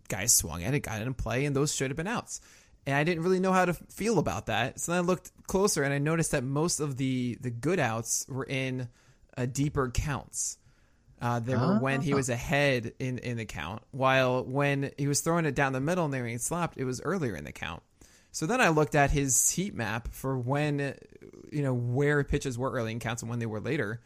guys swung at it, got it in play, and those should have been outs. And I didn't really know how to feel about that. So then I looked closer and I noticed that most of the the good outs were in uh, deeper counts. Uh, there were when he was ahead in, in the count, while when he was throwing it down the middle and they were getting slapped, it was earlier in the count. So then I looked at his heat map for when, you know, where pitches were early in counts and when they were later.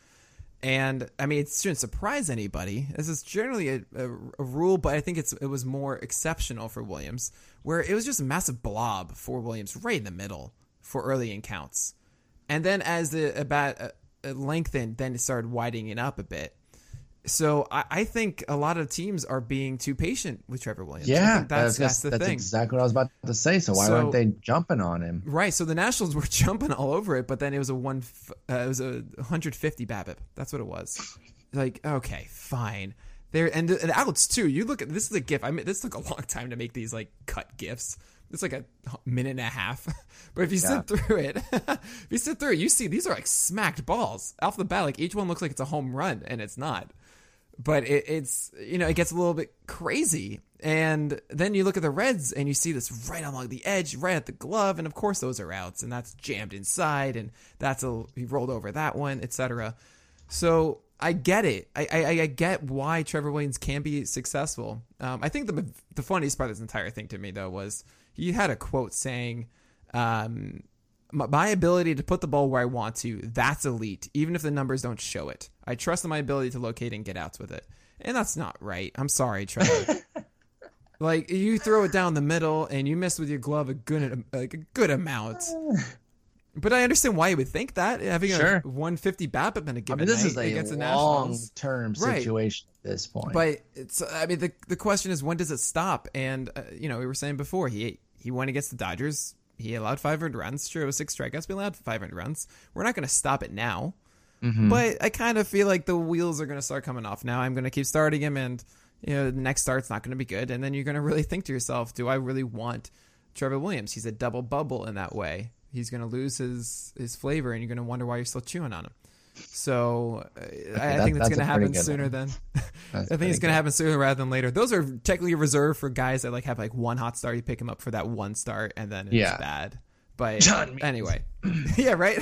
And I mean, it shouldn't surprise anybody. This is generally a, a, a rule, but I think it's it was more exceptional for Williams, where it was just a massive blob for Williams right in the middle for early in counts. And then as the about uh, uh, lengthened, then it started widening up a bit. So I, I think a lot of teams are being too patient with Trevor Williams. Yeah, that's that's the that's thing. exactly what I was about to say. So why So- weren't they jumping on him? Right, so the Nationals were jumping all over it, but then it was a one, uh, it was a 150 BABIP. That's what it was. Like, okay, fine. There and and outs too. You look at this is a gif. I mean, this took a long time to make these like cut gifs. It's like a minute and a half. but if you Yeah. sit through it, if you sit through it, you see these are like smacked balls off the bat. Like each one looks like it's a home run, and it's not but it, it's you know it gets a little bit crazy and then you look at the reds and you see this right along the edge right at the glove and of course those are outs and that's jammed inside and that's a he rolled over that one etc so I get it. I, I I get why Trevor Williams can be successful. Um, I think the the funniest part of this entire thing to me though was he had a quote saying, um, "My my ability to put the ball where I want to, that's elite, even if the numbers don't show it. I trust in my ability to locate and get outs with it." And that's not right. I'm sorry, Trevor. like you throw it down the middle and you miss with your glove a good like a good amount. But I understand why you would think that having Sure. a 150 BABIP in a I given mean, this night is a against the long-term Right. situation at this point. But it's I mean the the question is when does it stop? And uh, you know we were saying before he he went against the Dodgers. He allowed 500 runs. True, it was six strikeouts. We allowed 500 runs. We're not going to stop it now. Mm-hmm. But I kind of feel like the wheels are going to start coming off now. I'm going to keep starting him, and you know the next start's not going to be good. And then you're going to really think to yourself, do I really want Trevor Williams? He's a double bubble in that way. He's going to lose his his flavor, and you're going to wonder why you're still chewing on him. So uh, I, I that- think that's that's going to happen sooner one. than I think it's gonna happen sooner rather than later. Those are technically reserved for guys that like have like one hot start. You pick him up for that one start, and then it's Yeah. bad. But John anyway, yeah, right.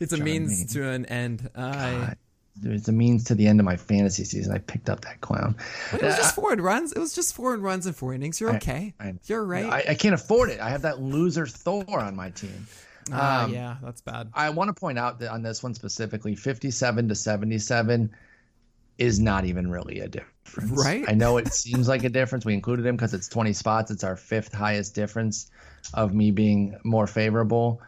it's a John means Means. to an end. I God, There's a means to the end of my fantasy season. I picked up that clown. but it was just four runs. It was just four runs and four innings. You're okay. I- You're right. I, I can't afford it. I have that loser Thor on my team. Ah, um, yeah, that's bad. I want to point out that on this one specifically, 57 to 77 is not even really a difference. Right? I know it seems like a difference. We included him because it's 20 spots. It's our fifth highest difference of me being more favorable.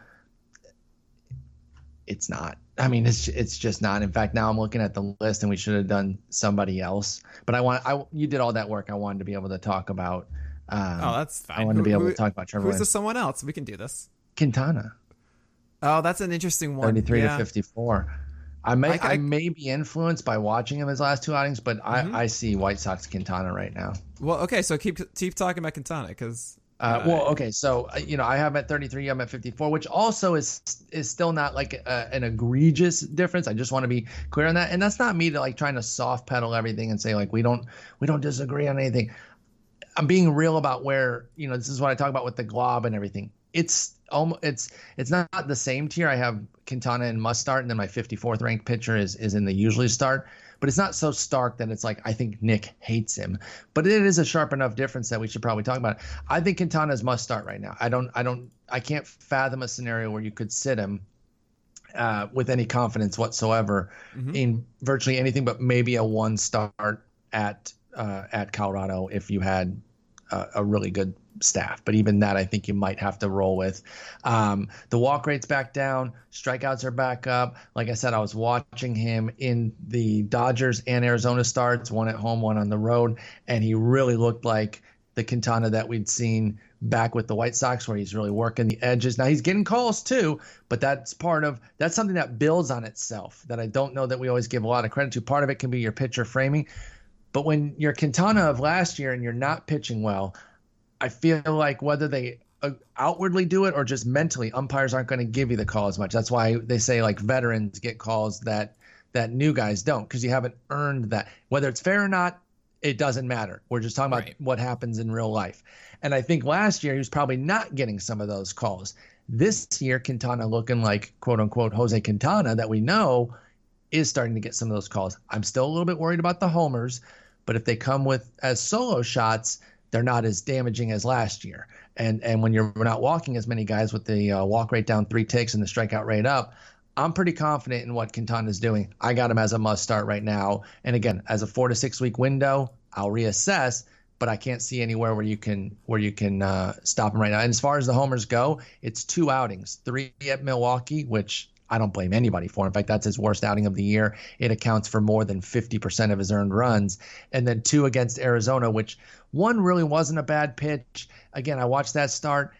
It's not. I mean, it's it's just not. In fact, now I'm looking at the list, and we should have done somebody else. But I want. I you did all that work. I wanted to be able to talk about. Um, oh, that's fine. I wanted to be able who- to talk about Trevor Who's someone else? We can do this. Quintana. Oh, that's an interesting one. 33 Yeah. to 54. I may I- I, I- Mm-hmm. may be influenced by watching him his last two outings, but I, I see White Sox Quintana right now. Well, okay, so keep keep talking about Quintana because Uh, well, okay, so uh, you know I have him at 33, I'm at 54, which also is is still not like a, an egregious difference. I just want to be clear on that, and that's not me to like trying to soft pedal everything and say like we don't we don't disagree on anything. I'm being real about where you know this is what I talk about with the glob and everything. It's almost it's it's not the same tier. I have Quintana and must start, and then my 54th ranked pitcher is is in the usually start. But it's not so stark that it's like I think Nick hates him. But it is a sharp enough difference that we should probably talk about. it. I think Quintana's must start right now. I don't I don't I can't fathom a scenario where you could sit him uh, with any confidence whatsoever in virtually anything, but maybe a one start at uh, at Colorado if you had uh, a really good staff. But even that, I think you might have to roll with. Um, the walk rate's back down, strikeouts are back up. Like I said, I was watching him in the Dodgers and Arizona starts, one at home, one on the road, and he really looked like the Quintana that we'd seen back with the White Sox, where he's really working the edges. Now he's getting calls too, but that's part of that's something that builds on itself. That I don't know that we always give a lot of credit to. Part of it can be your pitcher framing, but when you're Quintana of last year and you're not pitching well, I feel like whether they uh, outwardly do it or just mentally, umpires aren't going to give you the call as much. That's why they say like veterans get calls that that new guys don't because you haven't earned that. Whether it's fair or not, it doesn't matter. We're just talking about Right. what happens in real life. And I think last year he was probably not getting some of those calls. This year, Quintana looking like quote unquote Jose Quintana that we know is starting to get some of those calls. I'm still a little bit worried about the homers, but if they come with as solo shots, they're not as damaging as last year. And and when you're not walking as many guys with the uh, walk rate down three ticks and the strikeout rate up, I'm pretty confident in what Quintana's doing. I got him as a must start right now. And again, as a four to six week window, I'll reassess. But I can't see anywhere where you can where you can uh, stop him right now. And as far as the homers go, it's two outings: three at Milwaukee, which I don't blame anybody for. In fact, that's his worst outing of the year. It accounts for more than 50% of his earned runs. And then two against Arizona, which one really wasn't a bad pitch. Again, I watched that start.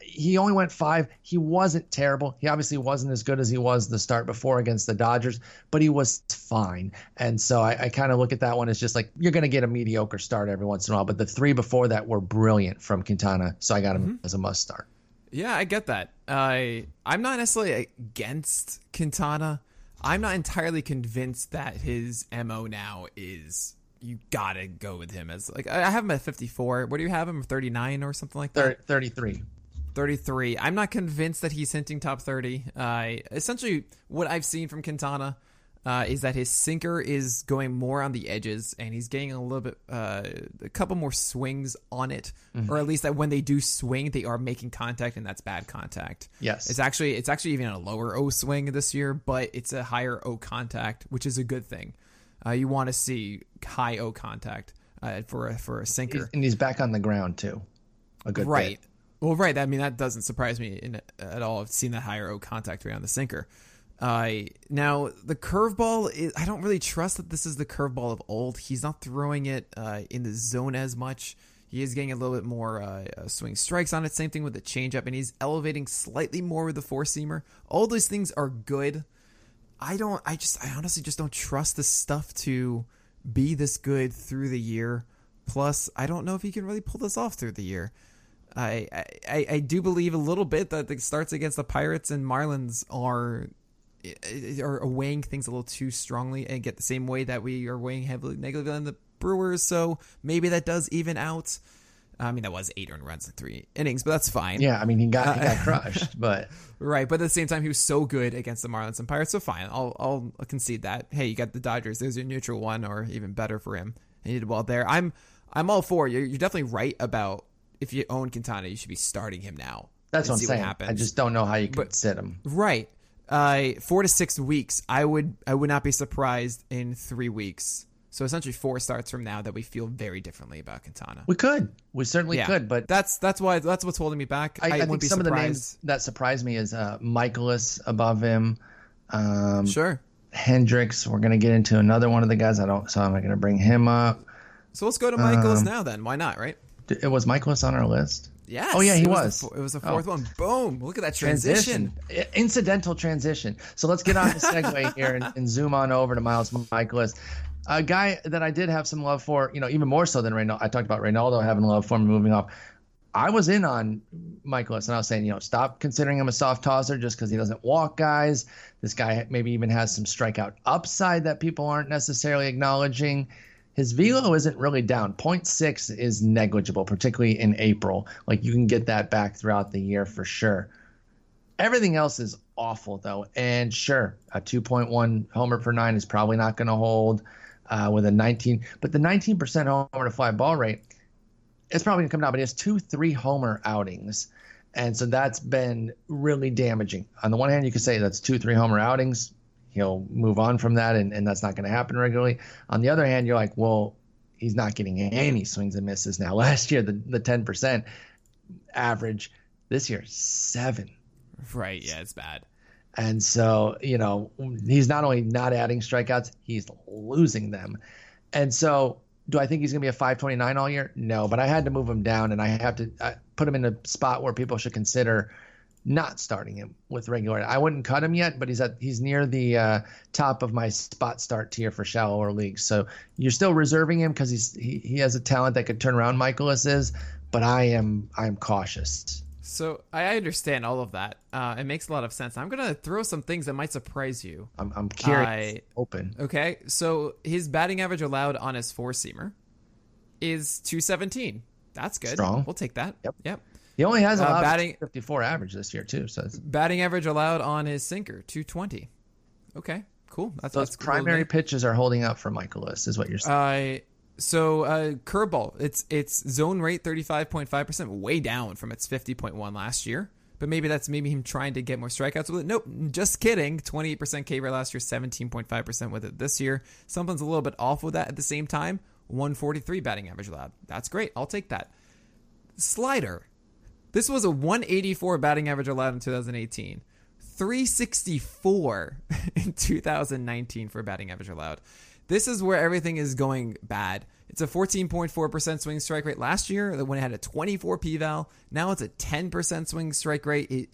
He only went five. He wasn't terrible. He obviously wasn't as good as he was the start before against the Dodgers, but he was fine. And so I, I kind of look at that one as just like you're going to get a mediocre start every once in a while. But the three before that were brilliant from Quintana. So I got him mm-hmm. as a must start. Yeah, I get that. I I'm not necessarily against Quintana. I'm not entirely convinced that his mo now is you gotta go with him as like I have him at 54. What do you have him 39 or something like that? Thir- 33. 33. I'm not convinced that he's hinting top 30. Uh, essentially, what I've seen from Quintana, uh, is that his sinker is going more on the edges, and he's getting a little bit, uh, a couple more swings on it, Mm-hmm. or at least that when they do swing, they are making contact, and that's bad contact. Yes. it's actually it's actually even a lower O swing this year, but it's a higher O contact, which is a good thing. Uh, you want to see high O contact uh, for a, for a sinker. and he's back on the ground too. A good Right. bit. Well, right. I mean, that doesn't surprise me in, at all. I've seen that higher O contact rate on the sinker. Uh, now, the curveball, is, I don't really trust that this is the curveball of old. He's not throwing it uh, in the zone as much. He is getting a little bit more uh, uh, swing strikes on it. Same thing with the changeup, and he's elevating slightly more with the four seamer. All those things are good. I don't. I just. I honestly just don't trust this stuff to be this good through the year. Plus, I don't know if he can really pull this off through the year. I I, I do believe a little bit that the starts against the Pirates and Marlins are Uh, are weighing things a little too strongly and get the same way that we are weighing heavily negatively on the Brewers. So maybe that does even out. I mean, that was eight earned runs in three innings, but that's fine. Yeah, I mean he got he got crushed, but Right, but at the same time, he was so good against the Marlins and Pirates. So fine, I'll I'll concede that. Hey, you got the Dodgers. There's your neutral one, or even better for him. He did well there. I'm I'm all for you. You're definitely right about if you own Quintana, you should be starting him now. that's what I'm saying. What. I just don't know how you could But- sit him. right. Uh, four to six weeks. I would I would not be surprised in three weeks. So essentially, four starts from now that we feel very differently about Quintana. We could, we certainly yeah, could, but that's that's why that's what's holding me back. I, I, wouldn't think some of the names that surprised me is uh, Mikolas above him, um, Sure. Hendricks. We're gonna get into another one of the guys. I don't, so I'm not gonna bring him up. So let's go to Mikolas Um, now. Then why not? Right. It was Mikolas on our list. Yes. Oh, yeah, he it was. the it was the Oh. fourth one. Boom! Look at that transition. I- incidental transition. So let's get on the segue here and, and zoom on over to Miles Mikolas, a guy that I did have some love for. You know, even more so than Reynaldo. I talked about Reynaldo having love for him moving off. I was in on Mikolas, and I was saying, you know, stop considering him a soft tosser just because he doesn't walk guys. This guy maybe even has some strikeout upside that people aren't necessarily acknowledging. His velo isn't really down. 0.6 is negligible, particularly in April. Like you can get that back throughout the year for sure. Everything else is awful though, and sure, a 2.1 homer per nine is probably not going to hold uh, with a 19. But the 19% homer to fly ball rate, it's probably going to come down. But he has two three homer outings, and so that's been really damaging. On the one hand, you could say that's two three homer outings. He'll move on from that, and, and that's not going to happen regularly. On the other hand, you're like, well, he's not getting any swings and misses now. Last year, the the 10% average. This year, seven. Right. Yeah, it's bad. And so, you know, he's not only not adding strikeouts, he's losing them. And so, do I think he's going to be a 529 all year? No, but I had to move him down and I have to uh, put him in a spot where people should consider not starting him with regular. I wouldn't cut him yet, but he's at he's near the uh, top of my spot start tier for shallower leagues. So you're still reserving him because he's he, he has a talent that could turn around Mikolas is, but I am I'm cautious. So I understand all of that. Uh, it makes a lot of sense. I'm gonna throw some things that might surprise you. I'm I'm curious. I- Open. Okay, so his batting average allowed on his four seamer is 217. That's good. Strong. We'll take that. Yep. Yep. He only has Uh, batting- 54 average this year too. So it's, Batting average allowed on his sinker 220. Okay, cool. That's those that's primary me. pitches are holding up for Mikolas, is what you're saying. Uh, so uh, curveball, it's it's zone rate 35.5 percent, way down from its 50.1 last year. But maybe that's maybe him trying to get more strikeouts with it. Nope, just kidding. 28% K rate last year, 17.5 percent with it this year. Something's a little bit off with that. At the same time, 143 batting average allowed. That's great. I'll take that. Slider. This was a 184 batting average allowed in 2018. 364 in 2019 for batting average allowed. This is where everything is going bad. It's a 14.4% swing strike rate last year when it had a 24 p val. Now it's a 10% swing strike rate. It,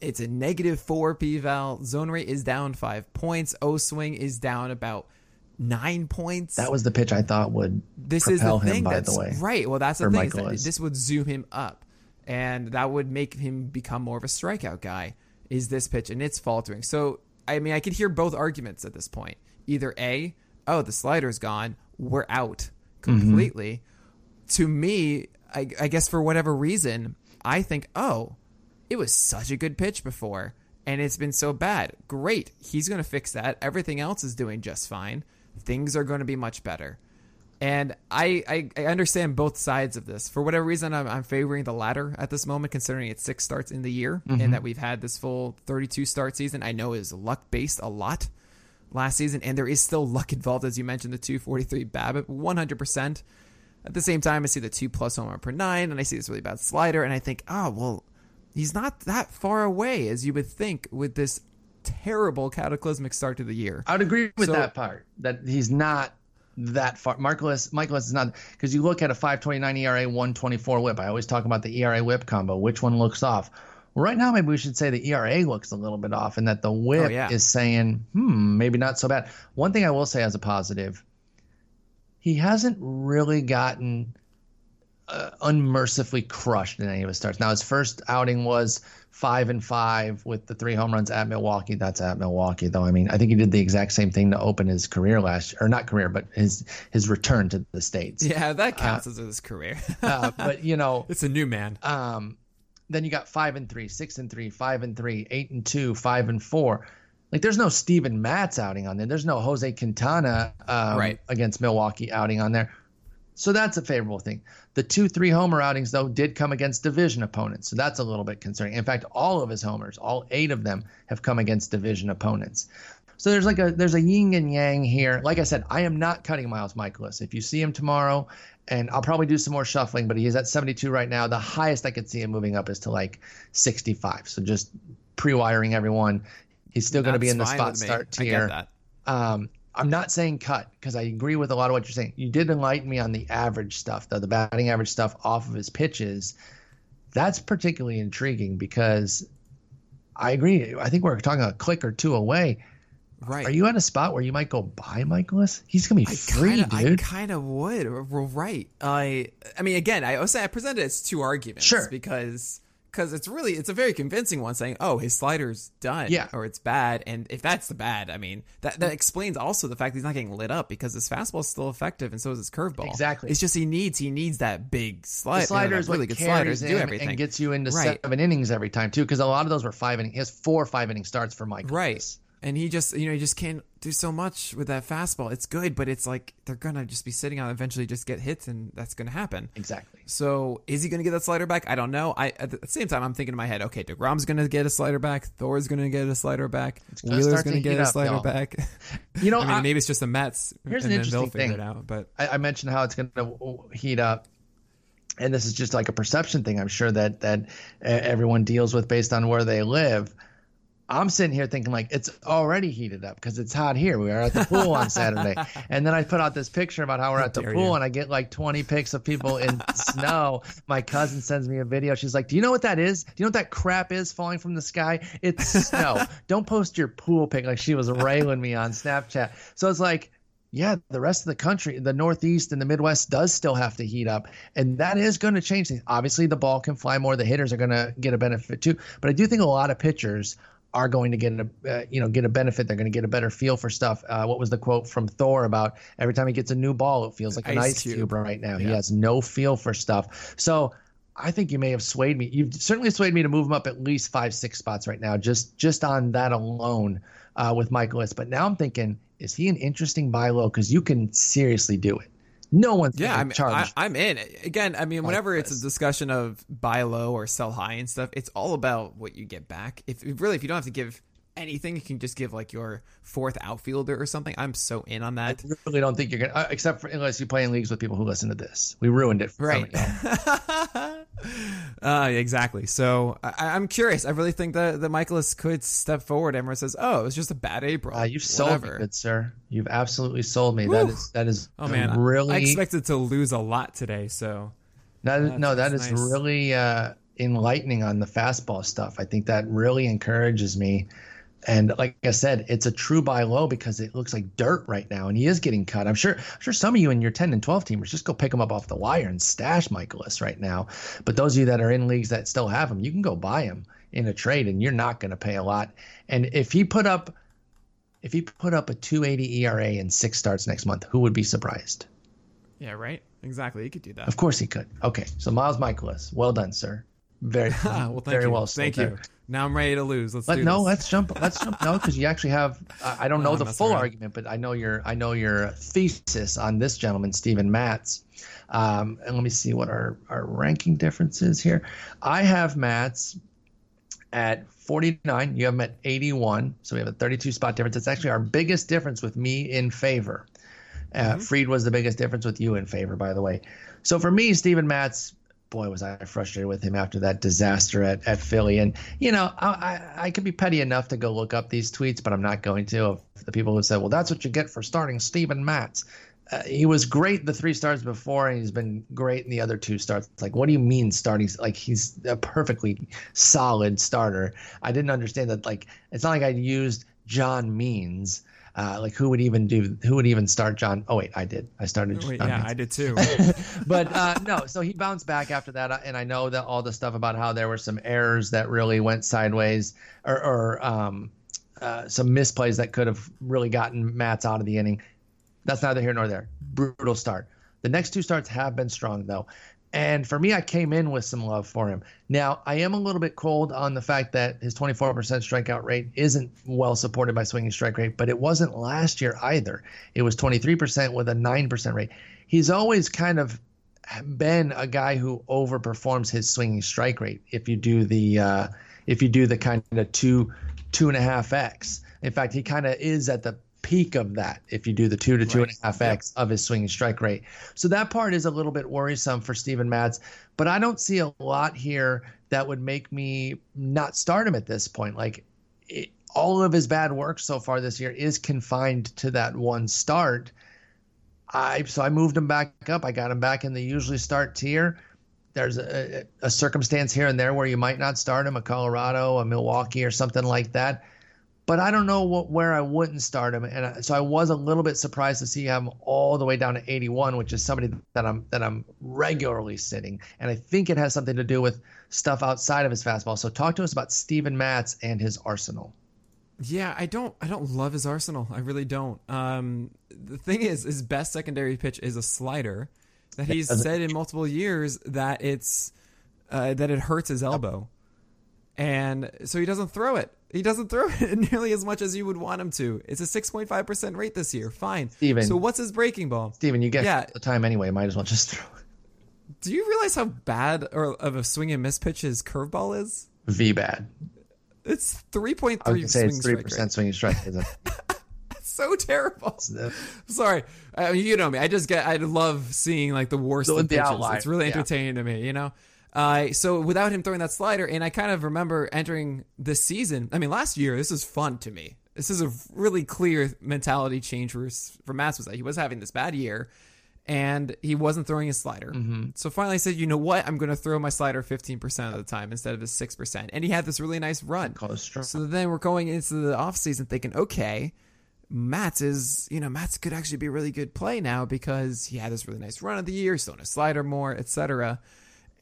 it's a negative 4 p val. Zone rate is down 5 points. O swing is down about 9 points that was the pitch I thought would this is the propel him, thing by that's the way. right well that's the thing that this would zoom him up and that would make him become more of a strikeout guy is this pitch and it's faltering so i mean i could hear both arguments at this point either a oh the slider's gone we're out Mm-hmm. completely to me I, I guess for whatever reason i think oh it was such a good pitch before and it's been so bad. Great. He's going to fix that. Everything else is doing just fine. Things are going to be much better. And I, I, I understand both sides of this. For whatever reason, I'm, I'm favoring the latter at this moment, considering it's six starts in the year Mm-hmm. and that we've had this full 32 start season. I know is luck based a lot last season, and there is still luck involved, as you mentioned, the 243 BABIP, 100%. At the same time, I see the two plus homer per nine, and I see this really bad slider, and I think, oh, well, he's not that far away as you would think with this terrible cataclysmic start to the year. I would agree with So- that part that he's not that far. Marcellus, Mikolas is not because you look at a 5.29 ERA, 124 WHIP. I always talk about the ERA WHIP combo. Which one looks off? Well, right now, maybe we should say the ERA looks a little bit off, and that the WHIP Oh, yeah. is saying, hmm, maybe not so bad. One thing I will say as a positive, he hasn't really gotten uh, unmercifully crushed in any of his starts. Now his first outing was five and five with the three home runs at Milwaukee. That's at Milwaukee, though. I mean, I think he did the exact same thing to open his career last, or not career, but his his return to the states. Yeah, that counts as his career. Uh, but you know, it's a new man. um, then you got five and three, six and three, five and three, eight and two, five and four. Like there's no Steven Matz outing on there. There's no Jose Quintana um, Right. against Milwaukee outing on there. So that's a favorable thing. The two, three homer outings though did come against division opponents, so that's a little bit concerning. In fact, all of his homers, all eight of them, have come against division opponents. So there's like a there's a yin and yang here. Like I said, I am not cutting Miles Mikolas. If you see him tomorrow, and I'll probably do some more shuffling, but he's at 72 right now. The highest I could see him moving up is to like 65. So just pre-wiring everyone. He's still going to be in the spot start I get tier. that. Um, I'm not saying cut because I agree with a lot of what you're saying. You did enlighten me on the average stuff, though the batting average stuff off of his pitches. That's particularly intriguing because I agree. I think we're talking a click or two away. Right. Are you at a spot where you might go buy Mikolas? He's gonna be I free, kinda, I kind of would. Right. I I mean, again, I also I presented it as two arguments. Sure. Because because it's really it's a very convincing one saying, oh, his slider's done, Yeah. or it's bad, and if that's the bad, I mean, that that explains also the fact that he's not getting lit up because his fastball is still effective, and so is his curveball. Exactly. It's just he needs he needs that big slider, the slider is really good slider do everything, and gets you into Right. seven innings every time too. Because a lot of those were five inning. He has four five inning starts for mike Right. And he just, you know, he just can't do so much with that fastball. It's good, but it's like they're gonna just be sitting on, eventually just get hits, and that's gonna happen. Exactly. So is he going to get that slider back? I don't know. I at the same time I'm thinking in my head, okay, deGrom's going to get a slider back. Thor's going to get a slider back. gonna Wheeler's going to get a up, slider y'all. back. You know, I mean, I- maybe it's just the Mets, Here's and an interesting figure thing. it out. But I, I mentioned how it's going to heat up, and this is just like a perception thing. I'm sure that that everyone deals with based on where they live. I'm sitting here thinking like it's already heated up because it's hot here. We are at the pool on Saturday, and then I put out this picture about how we're at the pool, you. and I get like 20 pics of people in snow. My cousin sends me a video. She's like, "Do you know what that is? Do you know what that crap is falling from the sky? It's snow. Don't post your pool pic." Like she was railing me on Snapchat. So it's like yeah, the rest of the country, the Northeast and the Midwest does still have to heat up. And that is going to change things. Obviously, the ball can fly more. The hitters are going to get a benefit too. But I do think a lot of pitchers are going to get a uh, you know get a benefit. They're going to get a better feel for stuff. Uh, what was the quote from Thor about every time he gets a new ball, it feels like an Ice ice cube. cube, right now. He has no feel for stuff. So I think you may have swayed me. You've certainly swayed me to move him up at least five, six spots right now, just just on that alone uh, with Mikolas. But now I'm thinking, is he an interesting buy low? Because you can seriously do it. No one's yeah, I'm, charge. I, I'm in. Again, I mean, whenever it's a discussion of buy low or sell high and stuff, it's all about what you get back. If really, if you don't have to give anything, you can just give like your fourth outfielder or something. I'm so in on that. I really don't think you're gonna, uh, except for unless you play in leagues with people who listen to this. We ruined it. Right. some of y'all. uh, exactly. So I, I'm curious. I really think that the Mikolas could step forward. Everyone says, "Oh, it was just a bad April." Uh, you've sold Whatever. me, good sir. You've absolutely sold me. That is that is Oh man, really I expected to lose a lot today. So That is, no, that's nice. really uh, enlightening on the fastball stuff. I think that really encourages me. And like I said, it's a true buy low because it looks like dirt right now, and he is getting cut. I'm sure, I'm sure some of you in your 10 and 12 teamers just go pick him up off the wire and stash Mikolas right now. But those of you that are in leagues that still have him, you can go buy him in a trade, and you're not going to pay a lot. And if he put up, if he put up a 280 ERA and six starts next month, who would be surprised? yeah, right. Exactly. You could do that. Of course he could. Okay, so Miles Mikolas, well done, sir. Very, well, thank very you. well. Thank you. there. Now I'm ready to lose. Let's no, let's jump. Let's jump. No, because you actually have. Uh, I don't know I'm the full around. argument, but I know your. I know your thesis on this gentleman, Steven Matz. Um, and let me see what our our ranking difference is here. I have Matz at 49. You have him at 81. So we have a 32 spot difference. It's actually our biggest difference with me in favor. Uh, Fried was the biggest difference with you in favor, by the way. So for me, Steven Matz, boy, was I frustrated with him after that disaster at, at Philly. And, you know, I, I, I could be petty enough to go look up these tweets, but I'm not going to. The people who said, well, that's what you get for starting Steven Matz. Uh, he was great the three starts before, and he's been great in the other two starts. Like, what do you mean starting? Like he's a perfectly solid starter. I didn't understand that. Like, it's not like I used John Means. Uh, like who would even do? Who would even start John? Oh wait, I did. I started. Wait, John yeah, I did too. but uh, no, so he bounced back after that, and I know that all the stuff about how there were some errors that really went sideways, or, or um, uh, some misplays that could have really gotten Matz out of the inning. That's neither here nor there. Brutal start. The next two starts have been strong though, and for me, I came in with some love for him. Now, I am a little bit cold on the fact that his 24% strikeout rate isn't well supported by swinging strike rate, but it wasn't last year either. It was 23% with a 9% rate. He's always kind of been a guy who overperforms his swinging strike rate. If you do the uh, if you do the kind of two two and a half x, in fact, he kind of is at the peak of that. If you do the two to two and a half x of his swinging strike rate, so that part is a little bit worrisome for Steven Matz. But I don't see a lot here that would make me not start him at this point. Like it, all of his bad work so far this year is confined to that one start. I so I moved him back up. I got him back in the usually start tier. There's a, a circumstance here and there where you might not start him, a Colorado, a Milwaukee, or something like that. But I don't know what, where I wouldn't start him, and I, so I was a little bit surprised to see him all the way down to 81, which is somebody that I'm that I'm regularly sitting, and I think it has something to do with stuff outside of his fastball. So talk to us about Steven Matz and his arsenal. Yeah, I don't I don't love his arsenal. I really don't. Um the thing is his best secondary pitch is a slider that he's said in multiple years that it's uh, that it hurts his elbow. And so he doesn't throw it. He doesn't throw it nearly as much as you would want him to. It's a 6.5% rate this year. Fine. Steven. So what's his breaking ball? Steven, you get Yeah. the time anyway. Might as well just throw it. Do you realize how bad or of a swing and miss pitch his curveball is? V bad. It's 3.3 I would say swing it's three strike rate. percent swinging strike. So terrible. Sorry, I mean, you know me. I just get. I love seeing like the worst of the pitches. outlier, It's really yeah. entertaining to me. You know. Uh, so without him throwing that slider, and I kind of remember entering this season. I mean, last year this was fun to me. This is a really clear mentality change for for Matz was that he was having this bad year, and he wasn't throwing his slider. Mm-hmm. So finally, I said, you know what? I'm going to throw my slider 15% of the time instead of his six percent. And he had this really nice run. Call it strong. So then we're going into the offseason thinking, okay, Matz is, you know, Matz could actually be a really good play now because he had this really nice run of the year, he's throwing a slider more, etc.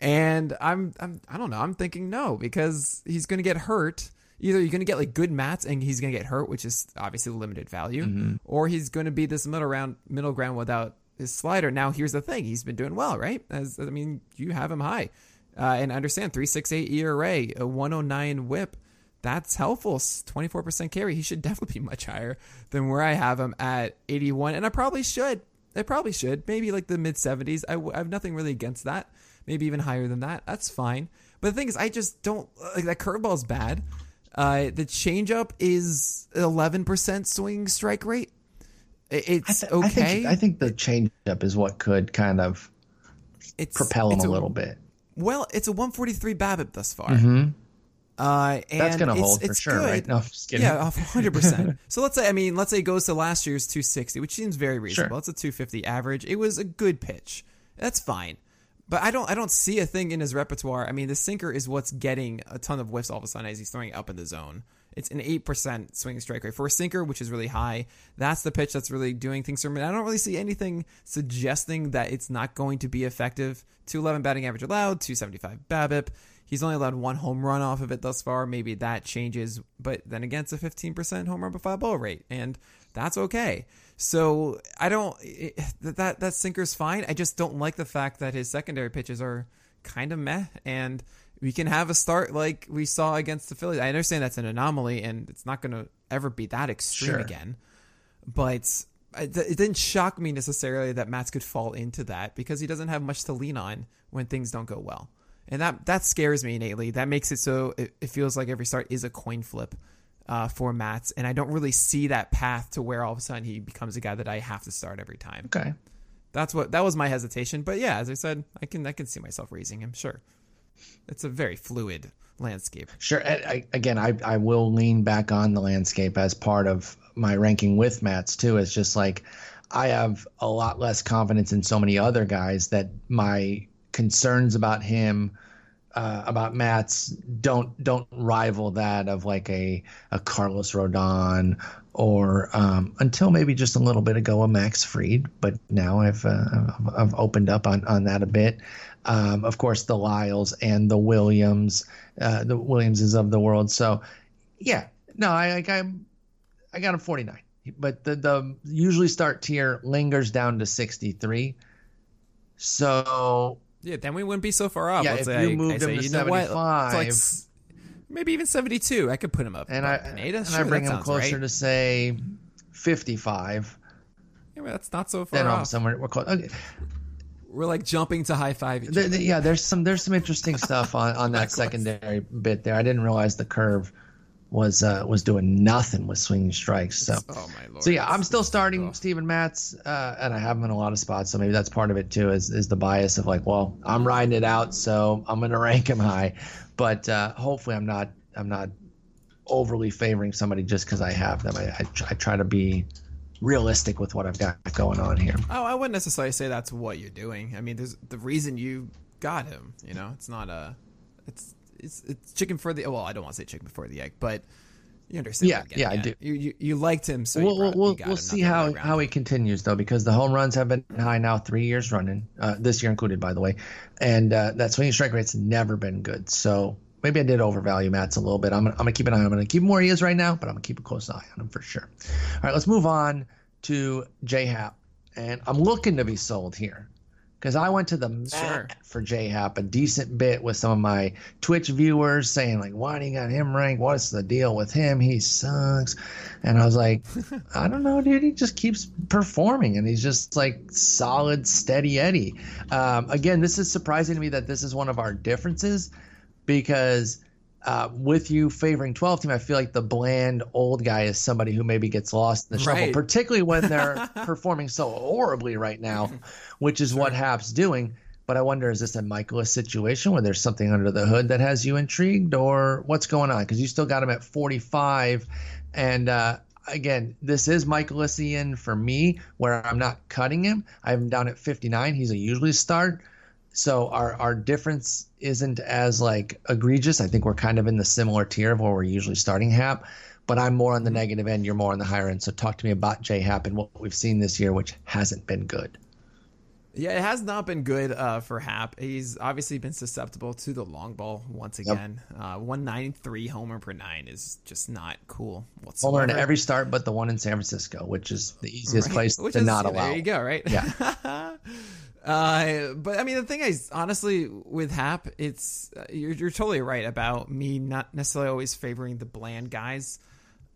And I'm, I'm, I don't know, I'm thinking no because he's going to get hurt. Either you're going to get like good Matz and he's going to get hurt, which is obviously limited value, or he's going to be this middle round, middle ground without his slider. Now, here's the thing: he's been doing well, right? As I mean, you have him high, uh, and understand three six eight ERA, a 109 WHIP that's helpful. 24% carry. He should definitely be much higher than where I have him at 81. And I probably should. I probably should. Maybe like the mid 70s. I, w- I have nothing really against that. Maybe even higher than that. That's fine. But the thing is, I just don't like that curveball's bad. Uh, the changeup is 11% swing strike rate. It's I okay. think, I think the changeup is what could kind of it's, propel him it's a little bit. Well, it's a 143 BABIP thus far. Mhm. Uh, and That's going to it's- hold for it's sure, good. right? No, I'm just kidding. Yeah, hundred percent. So let's say, I mean, let's say it goes to last year's 260, which seems very reasonable. Sure. It's a 250 average. It was a good pitch. That's fine. But I don't, I don't see a thing in his repertoire. I mean, the sinker is what's getting a ton of whiffs all of a sudden as he's throwing up in the zone. It's an eight percent swing strike rate for a sinker, which is really high. That's the pitch that's really doing things for me. I don't really see anything suggesting that it's not going to be effective. 211 batting average allowed, 275 BABIP. He's only allowed one home run off of it thus far. Maybe that changes, but then again, it's a 15% home run by fly ball rate, and that's okay. So I don't it, that that sinker's fine. I just don't like the fact that his secondary pitches are kind of meh, and we can have a start like we saw against the Phillies. I understand that's an anomaly and it's not going to ever be that extreme Sure. again. But it it didn't shock me necessarily that Matz could fall into that because he doesn't have much to lean on when things don't go well. And that that scares me innately. That makes it so it, it feels like every start is a coin flip uh, for Matz, and I don't really see that path to where all of a sudden he becomes a guy that I have to start every time. Okay. That's what that was my hesitation. But yeah, as I said, I can I can see myself raising him. Sure, it's a very fluid landscape. Sure. I, I, again, I, I will lean back on the landscape as part of my ranking with Matz too. It's just like I have a lot less confidence in so many other guys that my concerns about him, uh, about Matz, don't don't rival that of like a a Carlos Rodon or um, until maybe just a little bit ago a Max Fried. But now I've uh, I've- opened up on on that a bit. Um, of course, the Lyles and the Williams, uh, the Williamses of the world. So, yeah, no, I I, I, I got him 49, but the the usually start tier lingers down to 63. So Yeah, then we wouldn't be so far off. Yeah, Let's if say you I- moved I say, to you know what? It's 75. like maybe even seventy-two. I could put him up. and I Pineda. and Sure, I bring him closer right. to say 55. Yeah, well, that's not so far Then all of a off. sudden we're, we're close. Okay. We're like jumping to high five. each There- other. yeah, there's some there's some interesting stuff on, on that secondary bit there. I didn't realize the curve was uh, was doing nothing with swinging strikes. So Oh my lord. so yeah, I'm still starting Oh. Steven Matz, uh, and I have him in a lot of spots. So maybe that's part of it too. Is is the bias of like, well, I'm riding it out, so I'm going to rank him high. But uh, hopefully, I'm not I'm not overly favoring somebody just because I have them. I, I, try, I try to be realistic with what I've got going on here. Oh, I wouldn't necessarily say that's what you're doing. I mean, there's the reason you got him. You know, it's not a, it's it's it's chicken for the. Well, I don't want to say chicken before the egg, but you understand. Yeah, yeah, I at. do. You, you you liked him, so we'll brought, we'll, we'll, got we'll him, see how how he continues though because the home runs have been high now three years running uh, this year included by the way and uh, that swinging strike rate's never been good so maybe I did overvalue Matz a little bit I'm gonna, I'm gonna keep an eye on him I'm gonna keep him where he is right now but I'm gonna keep a close eye on him for sure all right let's move on to J Happ and I'm looking to be sold here because I went to the mat Sure. for J Happ a decent bit with some of my Twitch viewers saying like, "Why do you got him ranked? What's the deal with him? He sucks." And I was like, "I don't know, dude. He just keeps performing, and he's just like solid, steady Eddie." Um, again, this is surprising to me that this is one of our differences because. Uh, with you favoring 12 team, I feel like the bland old guy is somebody who maybe gets lost in the shuffle, Right. particularly when they're performing so horribly right now, which is what Happ's doing. But I wonder, is this a Mikolas situation where there's something under the hood that has you intrigued, or what's going on? Because you still got him at 45, and uh, again, this is Mikolasian for me, where I'm not cutting him. I have him down at 59. He's a usually start, so our our difference isn't as like egregious. I think we're kind of in the similar tier of where we're usually starting Happ. But I'm more on the negative end. You're more on the higher end. So talk to me about J Happ and what we've seen this year, which hasn't been good. Yeah, it has not been good uh, for Happ. He's obviously been susceptible to the long ball once again. Uh, 193 homer per nine is just not cool whatsoever. Homer in every start, but the one in San Francisco, which is the easiest Right. place Which to is- not allow. There you go, right? Yeah. uh, but I mean, the thing is, honestly, with Happ, it's uh, you're, you're totally right about me not necessarily always favoring the bland guys.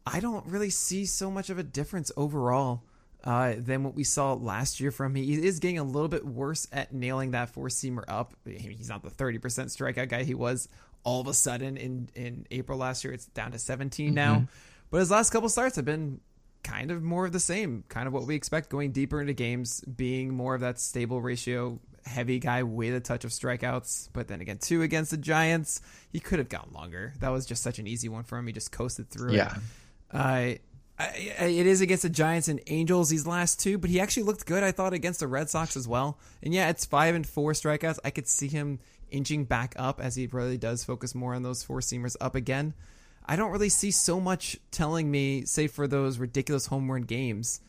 I don't really see so much of a difference overall uh, than what we saw last year from him. He is getting a little bit worse at nailing that four seamer up. He's not the 30% strikeout guy he was all of a sudden in, in April last year. It's down to 17 now. But his last couple starts have been kind of more of the same, kind of what we expect going deeper into games, being more of that stable ratio, heavy guy with a touch of strikeouts. But then again, two against the Giants, he could have gone longer. That was just such an easy one for him. He just coasted through Yeah. it. Uh, I, I, it is against the Giants and Angels these last two, but he actually looked good. I thought against the Red Sox as well. And yeah, it's five and four strikeouts. I could see him inching back up as he really does focus more on those four seamers up again. I don't really see so much telling me, say for those ridiculous home run games,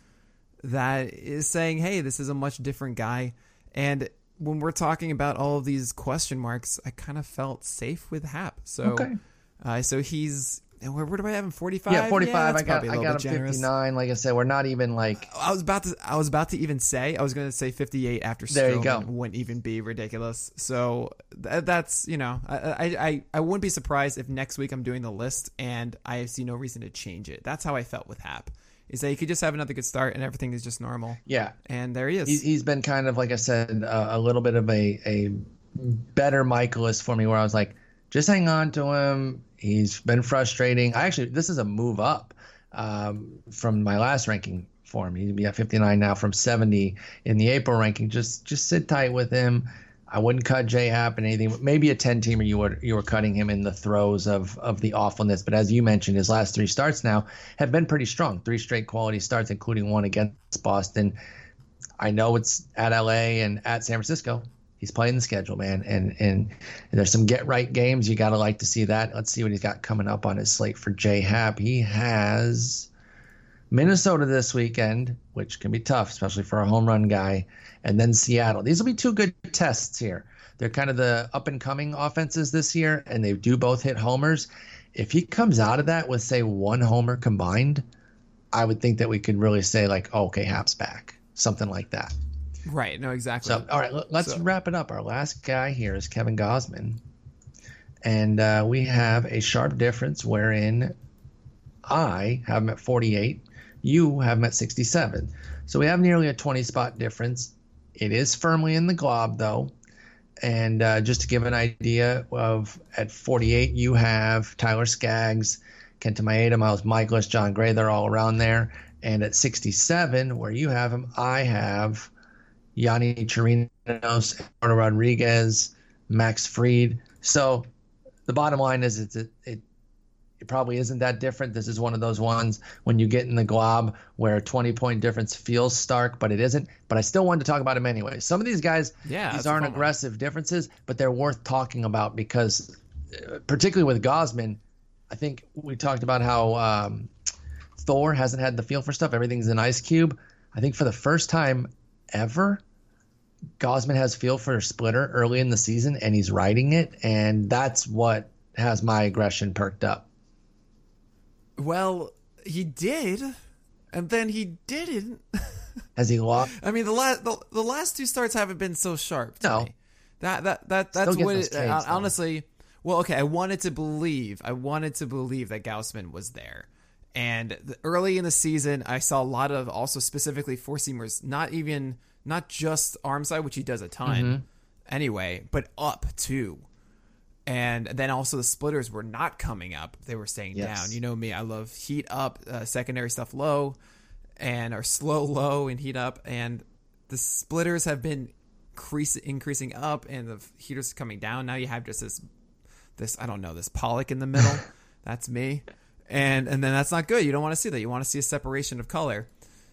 that is saying, hey, this is a much different guy. And when we're talking about all of these question marks, I kind of felt safe with Happ. So, Okay. uh, so he's where, where do I have him? Forty five. Yeah, forty five. I got I got him fifty nine. Like I said, we're not even like. I was about to. I was about to even say. I was going to say fifty eight after There you go. Stroman wouldn't even be ridiculous. So th- that's you know I, I I wouldn't be surprised if next week I'm doing the list and I see no reason to change it. That's how I felt with Happ. Is that he could just have another good start and everything is just normal. Yeah, And there he is. he's, he's been kind of like I said, uh, a little bit of a a better Mikolas for me, where I was like, just hang on to him. He's been frustrating. I actually, this is a move up um, from my last ranking for him. He'd be at 59 now from 70 in the April ranking. Just just sit tight with him. I wouldn't cut J Happ and anything. Maybe a 10 teamer you were you were cutting him in the throes of of the awfulness. But as you mentioned, his last three starts now have been pretty strong. Three straight quality starts, including one against Boston. I know it's at LA and at San Francisco. He's playing the schedule, man, and and, there's some get right games. You got to like to see that. Let's see what he's got coming up on his slate for J Happ. He has Minnesota this weekend, which can be tough, especially for a home run guy, and then Seattle. These will be two good tests here. They're kind of the up and coming offenses this year, and they do both hit homers. If he comes out of that with say one homer combined, I would think that we could really say like, oh, okay, Happ's back, something like that. Right. No, exactly. So, all right, let- let's So- wrap it up. Our last guy here is Kevin Gausman. And uh, we have a sharp difference wherein I have him at 48, you have him at 67. So we have nearly a 20 spot difference. It is firmly in the glob, though. And uh, just to give an idea of at 48, you have Tyler Skaggs, Kenta Maeda, Miles Mikolas, Jon Gray. They're all around there. And at 67, where you have him, I have Yonny Chirinos, Eduardo Rodriguez, Max Fried. So the bottom line is it's, it, it it probably isn't that different. This is one of those ones when you get in the glob where a 20 point difference feels stark, but it isn't. But I still wanted to talk about him anyway. Some of these guys, Yeah, these aren't fun one. aggressive differences, but they're worth talking about because, uh, particularly with Gausman, I think we talked about how um, Thor hasn't had the feel for stuff. Everything's an ice cube. I think for the first time ever, Gausman has feel for a splitter early in the season and he's riding it. And that's what has my aggression perked up. well, he did, and then he didn't. Has he lost? I mean, the last the, the last two starts haven't been so sharp. To No. me. that that that that's what it, uh, though. honestly. Well, okay, I wanted to believe. I wanted to believe that Gausman was there. And the, early in the season, I saw a lot of also specifically four seamers, not even not just arm side, which he does a ton Mm-hmm. anyway, but up too. And then also the splitters were not coming up; they were staying Yes. down. You know me; I love heat up, uh, secondary stuff low, and or slow low and heat up. And the splitters have been increase, increasing up, and the heaters coming down. Now you have just this, this I don't know, this pollock in the middle. that's me, and and then that's not good. You don't want to see that. You want to see a separation of color.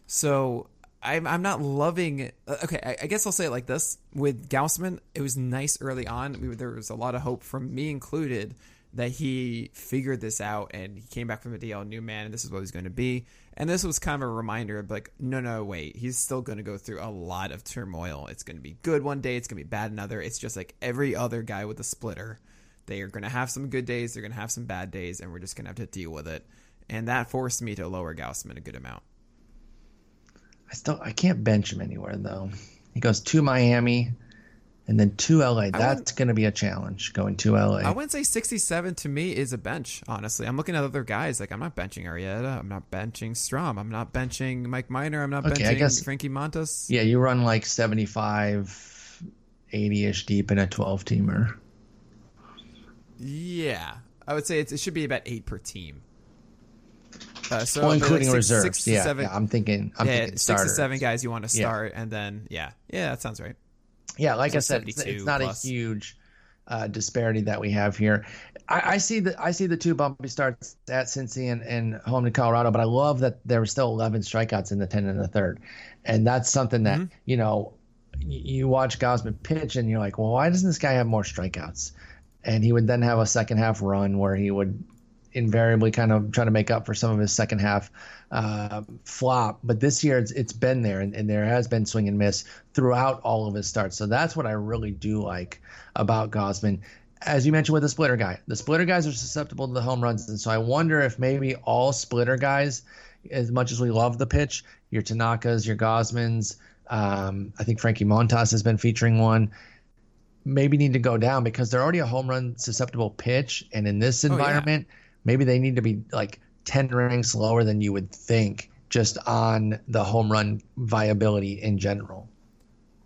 So I'm I'm not loving. uh, Okay, I, I guess I'll say it like this: with Gausman, it was nice early on. We, there was a lot of hope from me included that he figured this out and he came back from the DL new man and this is what he's going to be. And this was kind of a reminder of like, no, no, wait, he's still going to go through a lot of turmoil. It's going to be good one day, it's going to be bad another. It's just like every other guy with a splitter. They are going to have some good days, they're going to have some bad days, and we're just going to have to deal with it. And that forced me to lower Gausman a good amount. I still I can't bench him anywhere though. He goes to Miami and then to LA. That's going to be a challenge going to LA. I wouldn't say 67 to me is a bench, honestly. I'm looking at other guys. Like, I'm not benching Arrieta. I'm not benching Strom. I'm not benching Mike Minor. I'm not Okay, I benching guess- Frankie Montas. yeah, you run like 75 80ish deep in a 12 teamer. Yeah. I would say it's, it should be about eight per team. Uh, so well, like including six- reserves. six to yeah, seven- yeah, I'm thinking I'm yeah, thinking six starters. to seven guys you want to Yeah. start, and then yeah, yeah, that sounds right. Yeah, like So I said, it's, 72 it's not plus. a huge uh, disparity that we have here. I, I see the I see the two bumpy starts at Cincy and, and home to Colorado, but I love that there were still 11 strikeouts in the 10 and the third, and that's something that Mm-hmm. you know you watch Gausman pitch and you're like, well, why doesn't this guy have more strikeouts? And he would then have a second half run where he would invariably kind of try to make up for some of his second half uh, flop. But this year it's, it's been there, and, and there has been swing and miss throughout all of his starts. So that's what I really do like about Gausman. as you mentioned with the splitter guy, the splitter guys are susceptible to the home runs, and so I wonder if maybe all splitter guys, as much as we love the pitch, your Tanakas, your Gausmans, um, I think Frankie Montas has been featuring one. Maybe need to go down because they're already a home run susceptible pitch, and in this environment, oh, yeah. maybe they need to be like ten ranks lower than you would think, just on the home run viability in general.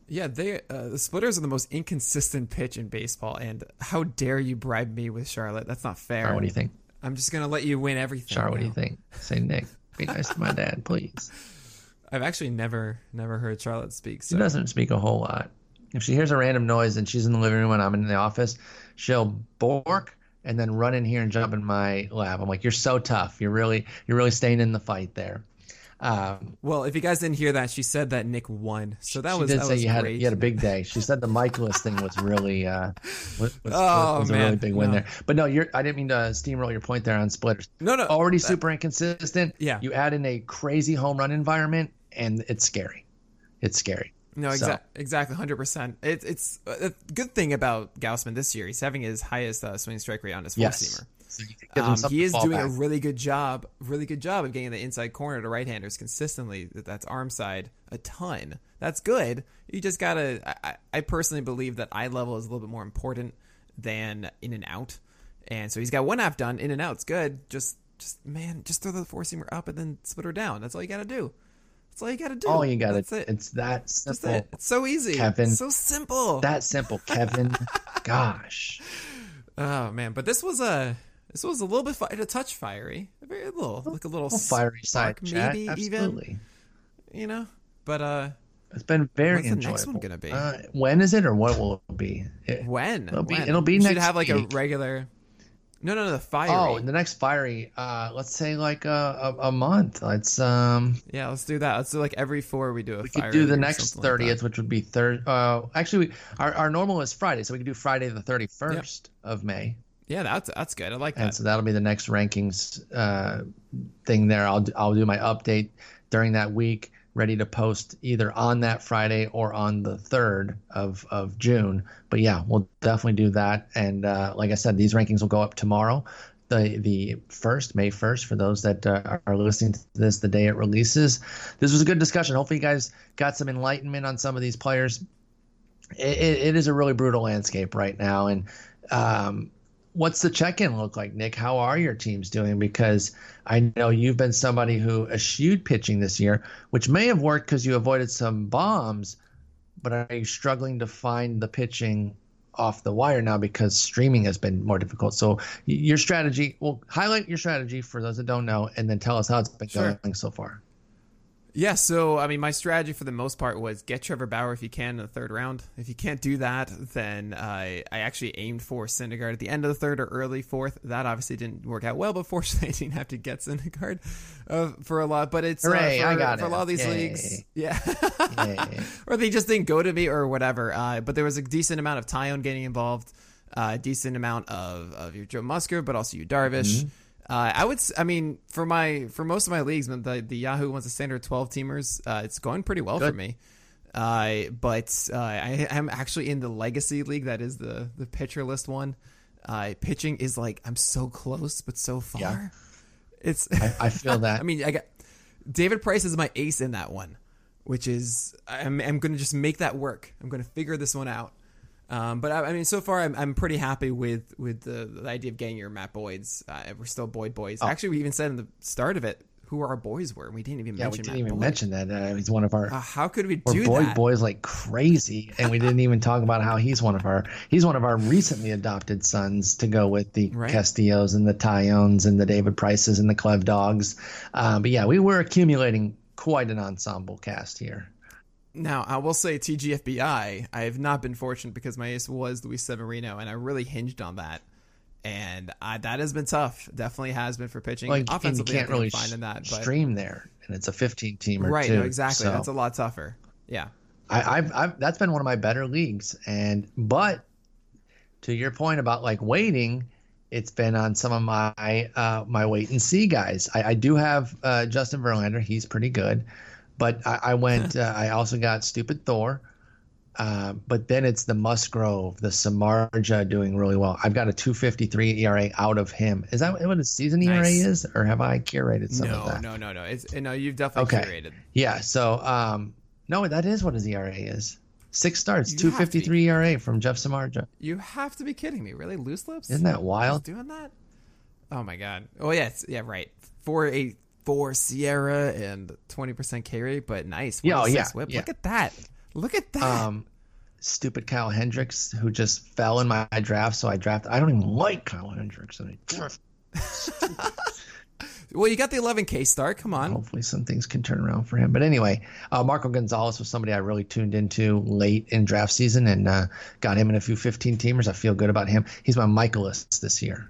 Yeah, they uh, the splitters are the most inconsistent pitch in baseball, and how dare you bribe me with Charlotte? That's not fair. Char, what do you think? I'm just gonna let you win everything. Char, what do you think? Say Nick, be nice to my dad, please. I've actually never never heard Charlotte speak. So. She doesn't speak a whole lot. If she hears a random noise and she's in the living room and I'm in the office, she'll bork and then run in here and jump in my lap. I'm like, "You're so tough. You're really you're really staying in the fight there." Um, well, if you guys didn't hear that, she said that Nick won, so that she was. Did that say you had you had a big day. She said the Mikolas thing was really uh, was, was, oh, was a really big win no. there. But no, you're. I didn't mean to steamroll your point there on splitters. No, no, already that, super inconsistent. Yeah, you add in a crazy home run environment, and it's scary. It's scary. No, exa- so. exactly, hundred percent. It, it's a good thing about Gausman this year. He's having his highest uh, swing strike rate on his four seamer. So um, he is doing back. a really good job, really good job of getting the inside corner to right-handers consistently. That's arm side a ton. That's good. You just gotta. I, I personally believe that eye level is a little bit more important than in and out, and so he's got one half done. In and out's good. Just, just man, just throw the four seamer up and then split her down. That's all you gotta do. That's all you gotta do. All you gotta. That's it. It's that simple. It. It's so easy, Kevin. so simple. That simple, Kevin. Gosh. Oh man, but this was a this was a little bit fi- a touch fiery, a very little, like a little, a fiery side chat. maybe Absolutely. even. You know, but uh, it's been very what's enjoyable. the next one gonna be? Uh, when is it, or what will it be? It, when? It'll be. When? It'll be we next. Should have like week. a regular. No, no, no. The fiery. Oh, the next fiery. Uh, let's say like a, a, a month. Let's um. Yeah, let's do that. Let's do like every four we do a. We could do the next like thirtieth, which would be third. Uh, actually, we, our our normal is Friday, so we could do Friday the thirty first yep. of May. Yeah, that's that's good. I like that. And so that'll be the next rankings uh, thing there. I'll I'll do my update during that week, ready to post either on that Friday or on the third of of June. But yeah, we'll definitely do that. And uh, like I said, these rankings will go up tomorrow. The, the first May first for those that uh, are listening to this the day it releases. This was a good discussion. Hopefully, you guys got some enlightenment on some of these players. it, it, it is a really brutal landscape right now, and um, what's the check-in look like, Nick? How are your teams doing? Because I know you've been somebody who eschewed pitching this year, which may have worked because you avoided some bombs. But are you struggling to find the pitching off the wire now because streaming has been more difficult? So your strategy, well, highlight your strategy for those that don't know, and then tell us how it's been sure. going so far. Yeah, so I mean, my strategy for the most part was get Trevor Bauer if you can in the third round. If you can't do that, then I I actually aimed for Syndergaard at the end of the third or early fourth. That obviously didn't work out well, but fortunately, I didn't have to get Syndergaard uh, for a lot. But it's Hooray, uh, for, I got for it. a lot of these Yay. leagues, yeah, or they just didn't go to me or whatever. Uh, but there was a decent amount of Taillon getting involved, a uh, decent amount of of your Joe Musgrove, but also Yu Darvish. Mm-hmm. Uh, I would, I mean, for my for most of my leagues, the the Yahoo wants a standard twelve teamers. Uh, it's going pretty well Good. for me. Uh, but uh, I am actually in the legacy league. That is the the pitcher list one. Uh, pitching is like I'm so close, but so far. Yeah. It's. I, I feel that. I mean, I got David Price is my ace in that one, which is I'm I'm going to just make that work. I'm going to figure this one out. Um, but I, I, mean, so far I'm, I'm pretty happy with with the, the idea of getting your Matt Boyds. Uh, we're still Boyd boys. Oh. Actually, we even said in the start of it who our boys were. We didn't even yeah, we mention didn't Matt even Boyd. mention that. Uh, he's one of our. Uh, how could we do boy that? boys like crazy, and we didn't even talk about how he's one of our he's one of our recently adopted sons to go with the Right. Castillos and the Taillons and the David Prices and the Clev Dogs. Um, but yeah, we were accumulating quite an ensemble cast here. Now, I will say TGFBI, I have not been fortunate because my ace was Luis Severino, and I really hinged on that. And I, that has been tough. Definitely has been for pitching. Like, and you can't really in that. But stream there, and it's a 15 teamer right, too. no, exactly. So That's a lot tougher. Yeah. I, I've, I've that's been one of my better leagues, and but to your point about like waiting, it's been on some of my uh, my wait and see guys. I, I do have uh, Justin Verlander; he's pretty good, but I, I went. uh, I also got Stupid Thor, Uh, but then it's the Musgrove, the Samardzija doing really well. I've got a 253 ERA out of him. Is that what his season nice. ERA is, or have I curated some no, of that? No, no, no, It's no. You've definitely okay. curated. Yeah. So, um, no, that is what his ERA is. Six starts, 253 ERA from Jeff Samardzija. You have to be kidding me. Really? Loose lips? Isn't that wild? He's doing that? Oh my god. Oh yes. yeah, right. Four eight four SIERA and twenty percent K rate, but nice. Yeah, oh, yeah, whip. yeah. Look at that. Look at that. Um, stupid Kyle Hendricks who just fell in my draft, so I drafted. I don't even like Kyle Hendricks. well, you got the 11K start. Come on. Hopefully, some things can turn around for him. But anyway, uh, Marco Gonzalez was somebody I really tuned into late in draft season and uh, got him in a few 15 teamers. I feel good about him. He's my Mikolas this year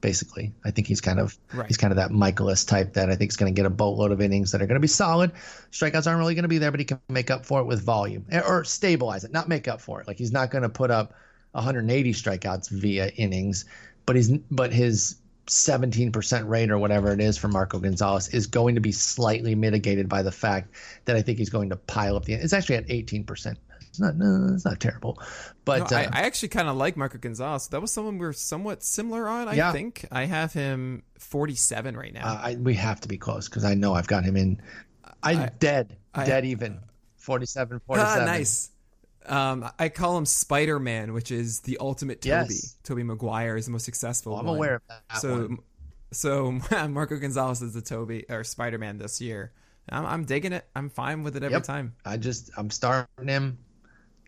basically. I think he's kind of right. he's kind of that Mikolas type that I think is going to get a boatload of innings that are going to be solid. Strikeouts aren't really going to be there, but he can make up for it with volume eh, or stabilize it, not make up for it. Like he's not going to put up 180 strikeouts via innings, but he's but his 17% rate or whatever it is for Marco Gonzalez is going to be slightly mitigated by the fact that I think he's going to pile up the. It's actually at 18%. It's not no, it's not terrible, but no, uh, I, I, actually kind of like Marco Gonzalez. That was someone we are somewhat similar on. I yeah. think I have him 47 right now. Uh, I, we have to be close because I know I've got him in. I, I dead, dead even. 47, 47. Ah, nice. Um, I call him Spider Man, which is the ultimate Tobey. Yes. Tobey Maguire is the most successful. Well, I'm one. aware of that. So, one. so Marco Gonzalez is the Tobey or Spider Man this year. I'm, I'm, digging it. I'm fine with it every yep. time. I just I'm starting him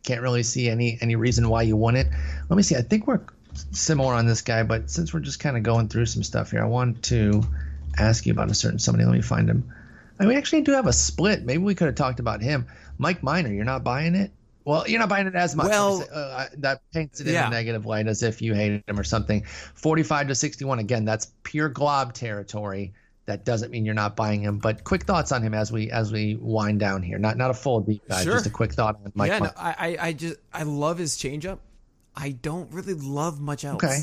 can't really see any any reason why you wouldn't. Let me see. I think we're similar on this guy, but since we're just kind of going through some stuff here, I want to ask you about a certain somebody. Let me find him. And we actually do have a split. Maybe we could have talked about him. Mike Minor, you're not buying it? Well, you're not buying it as much. Well, uh, that paints it in yeah. a negative light as if you hated him or something. 45 to 61. Again, that's pure glob territory that doesn't mean you're not buying him. But quick thoughts on him as we as we wind down here. Not not a full deep dive, sure. just a quick thought on Mike. Yeah, no, I I just I love his changeup. I don't really love much else. Okay.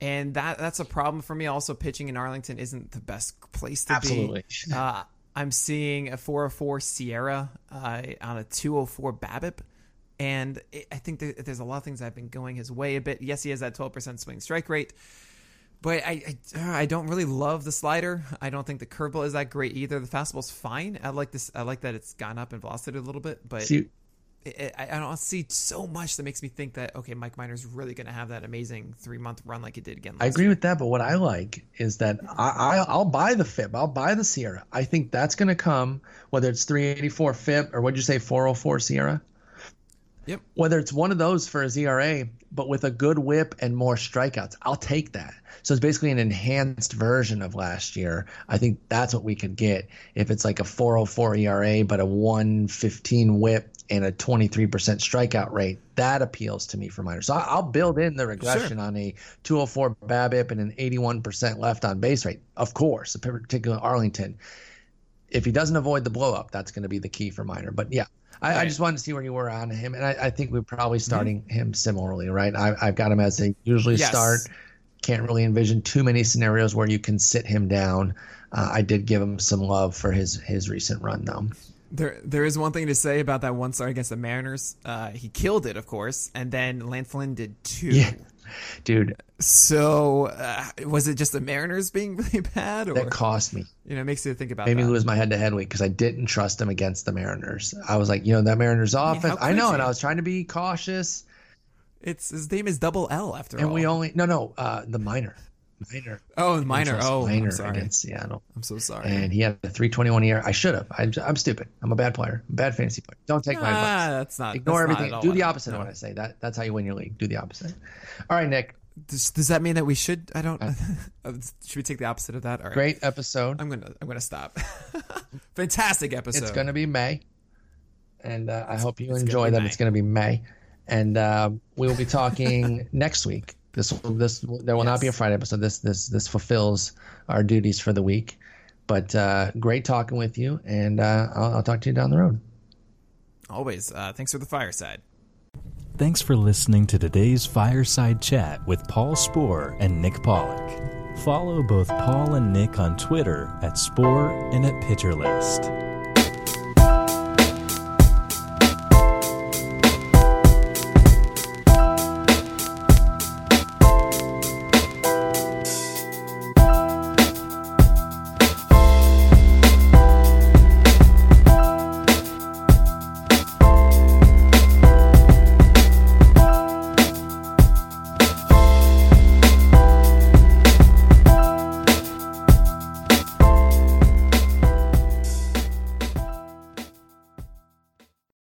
And that that's a problem for me. Also, pitching in Arlington isn't the best place to Absolutely. be. Uh, I'm seeing a 404 SIERA uh, on a 204 BABIP. And it, I think there's a lot of things that have been going his way a bit. Yes, he has that 12% swing strike rate but I, I, uh, I don't really love the slider. I don't think the curveball is that great either. The fastball's fine. I like this. I like that it's gone up in velocity a little bit, but see, it, I, I don't see so much that makes me think that okay, Mike Minor's really going to have that amazing three month run like he did again. I agree year. with that, but what I like is that I, I will buy the FIP. I'll buy the SIERA. I think that's going to come whether it's 384 FIP or what'd you say 404 SIERA. Yep. Whether it's one of those for his ERA, but with a good whip and more strikeouts, I'll take that. So it's basically an enhanced version of last year. I think that's what we could get if it's like a 404 ERA, but a 115 whip and a 23% strikeout rate. That appeals to me for minor. So I'll build in the regression sure. on a 204 BABIP and an 81% left on base rate. Of course, particularly Arlington. If he doesn't avoid the blow up, that's going to be the key for minor. But yeah, I, right. I, just wanted to see where you were on him, and I, I think we're probably mm-hmm. starting mm-hmm. him similarly, right? I, have got him as a usually yes. start. Can't really envision too many scenarios where you can sit him down. Uh, I did give him some love for his his recent run, though. There, there is one thing to say about that one start against the Mariners. Uh, he killed it, of course, and then Lance Lynn did too. Yeah, dude. So uh, was it just the Mariners being really bad? Or, that cost me. You know, it makes you think about. Made that. me lose my head-to-head week because I didn't trust him against the Mariners. I was like, you know, that Mariners offense. I, mean, I know, and I was trying to be cautious. It's his name is Double L after and all. And we only no no uh, the minor. Minor. Oh, minor. Oh, minor I'm sorry. against Seattle. I'm so sorry. And he had a 321 year. I should have. I'm, I'm stupid. I'm a bad player. I'm a bad fantasy player. Don't take my advice. That's not. Ignore that's everything. Not Do the opposite no. of what I say. That that's how you win your league. Do the opposite. All right, Nick. Does, does that mean that we should? I don't. should we take the opposite of that? All right. Great episode. I'm gonna. I'm gonna stop. Fantastic episode. It's gonna be May, and uh, I hope you enjoy that. May. It's gonna be May, and uh, we will be talking next week. This this there will yes. not be a Friday episode. This this this fulfills our duties for the week. But uh, great talking with you, and uh, I'll, I'll, talk to you down the road. Always. Uh, thanks for the fireside. Thanks for listening to today's fireside chat with Paul Sporer and Nick Pollack. Follow both Paul and Nick on Twitter at Sporer and at Pitcher List.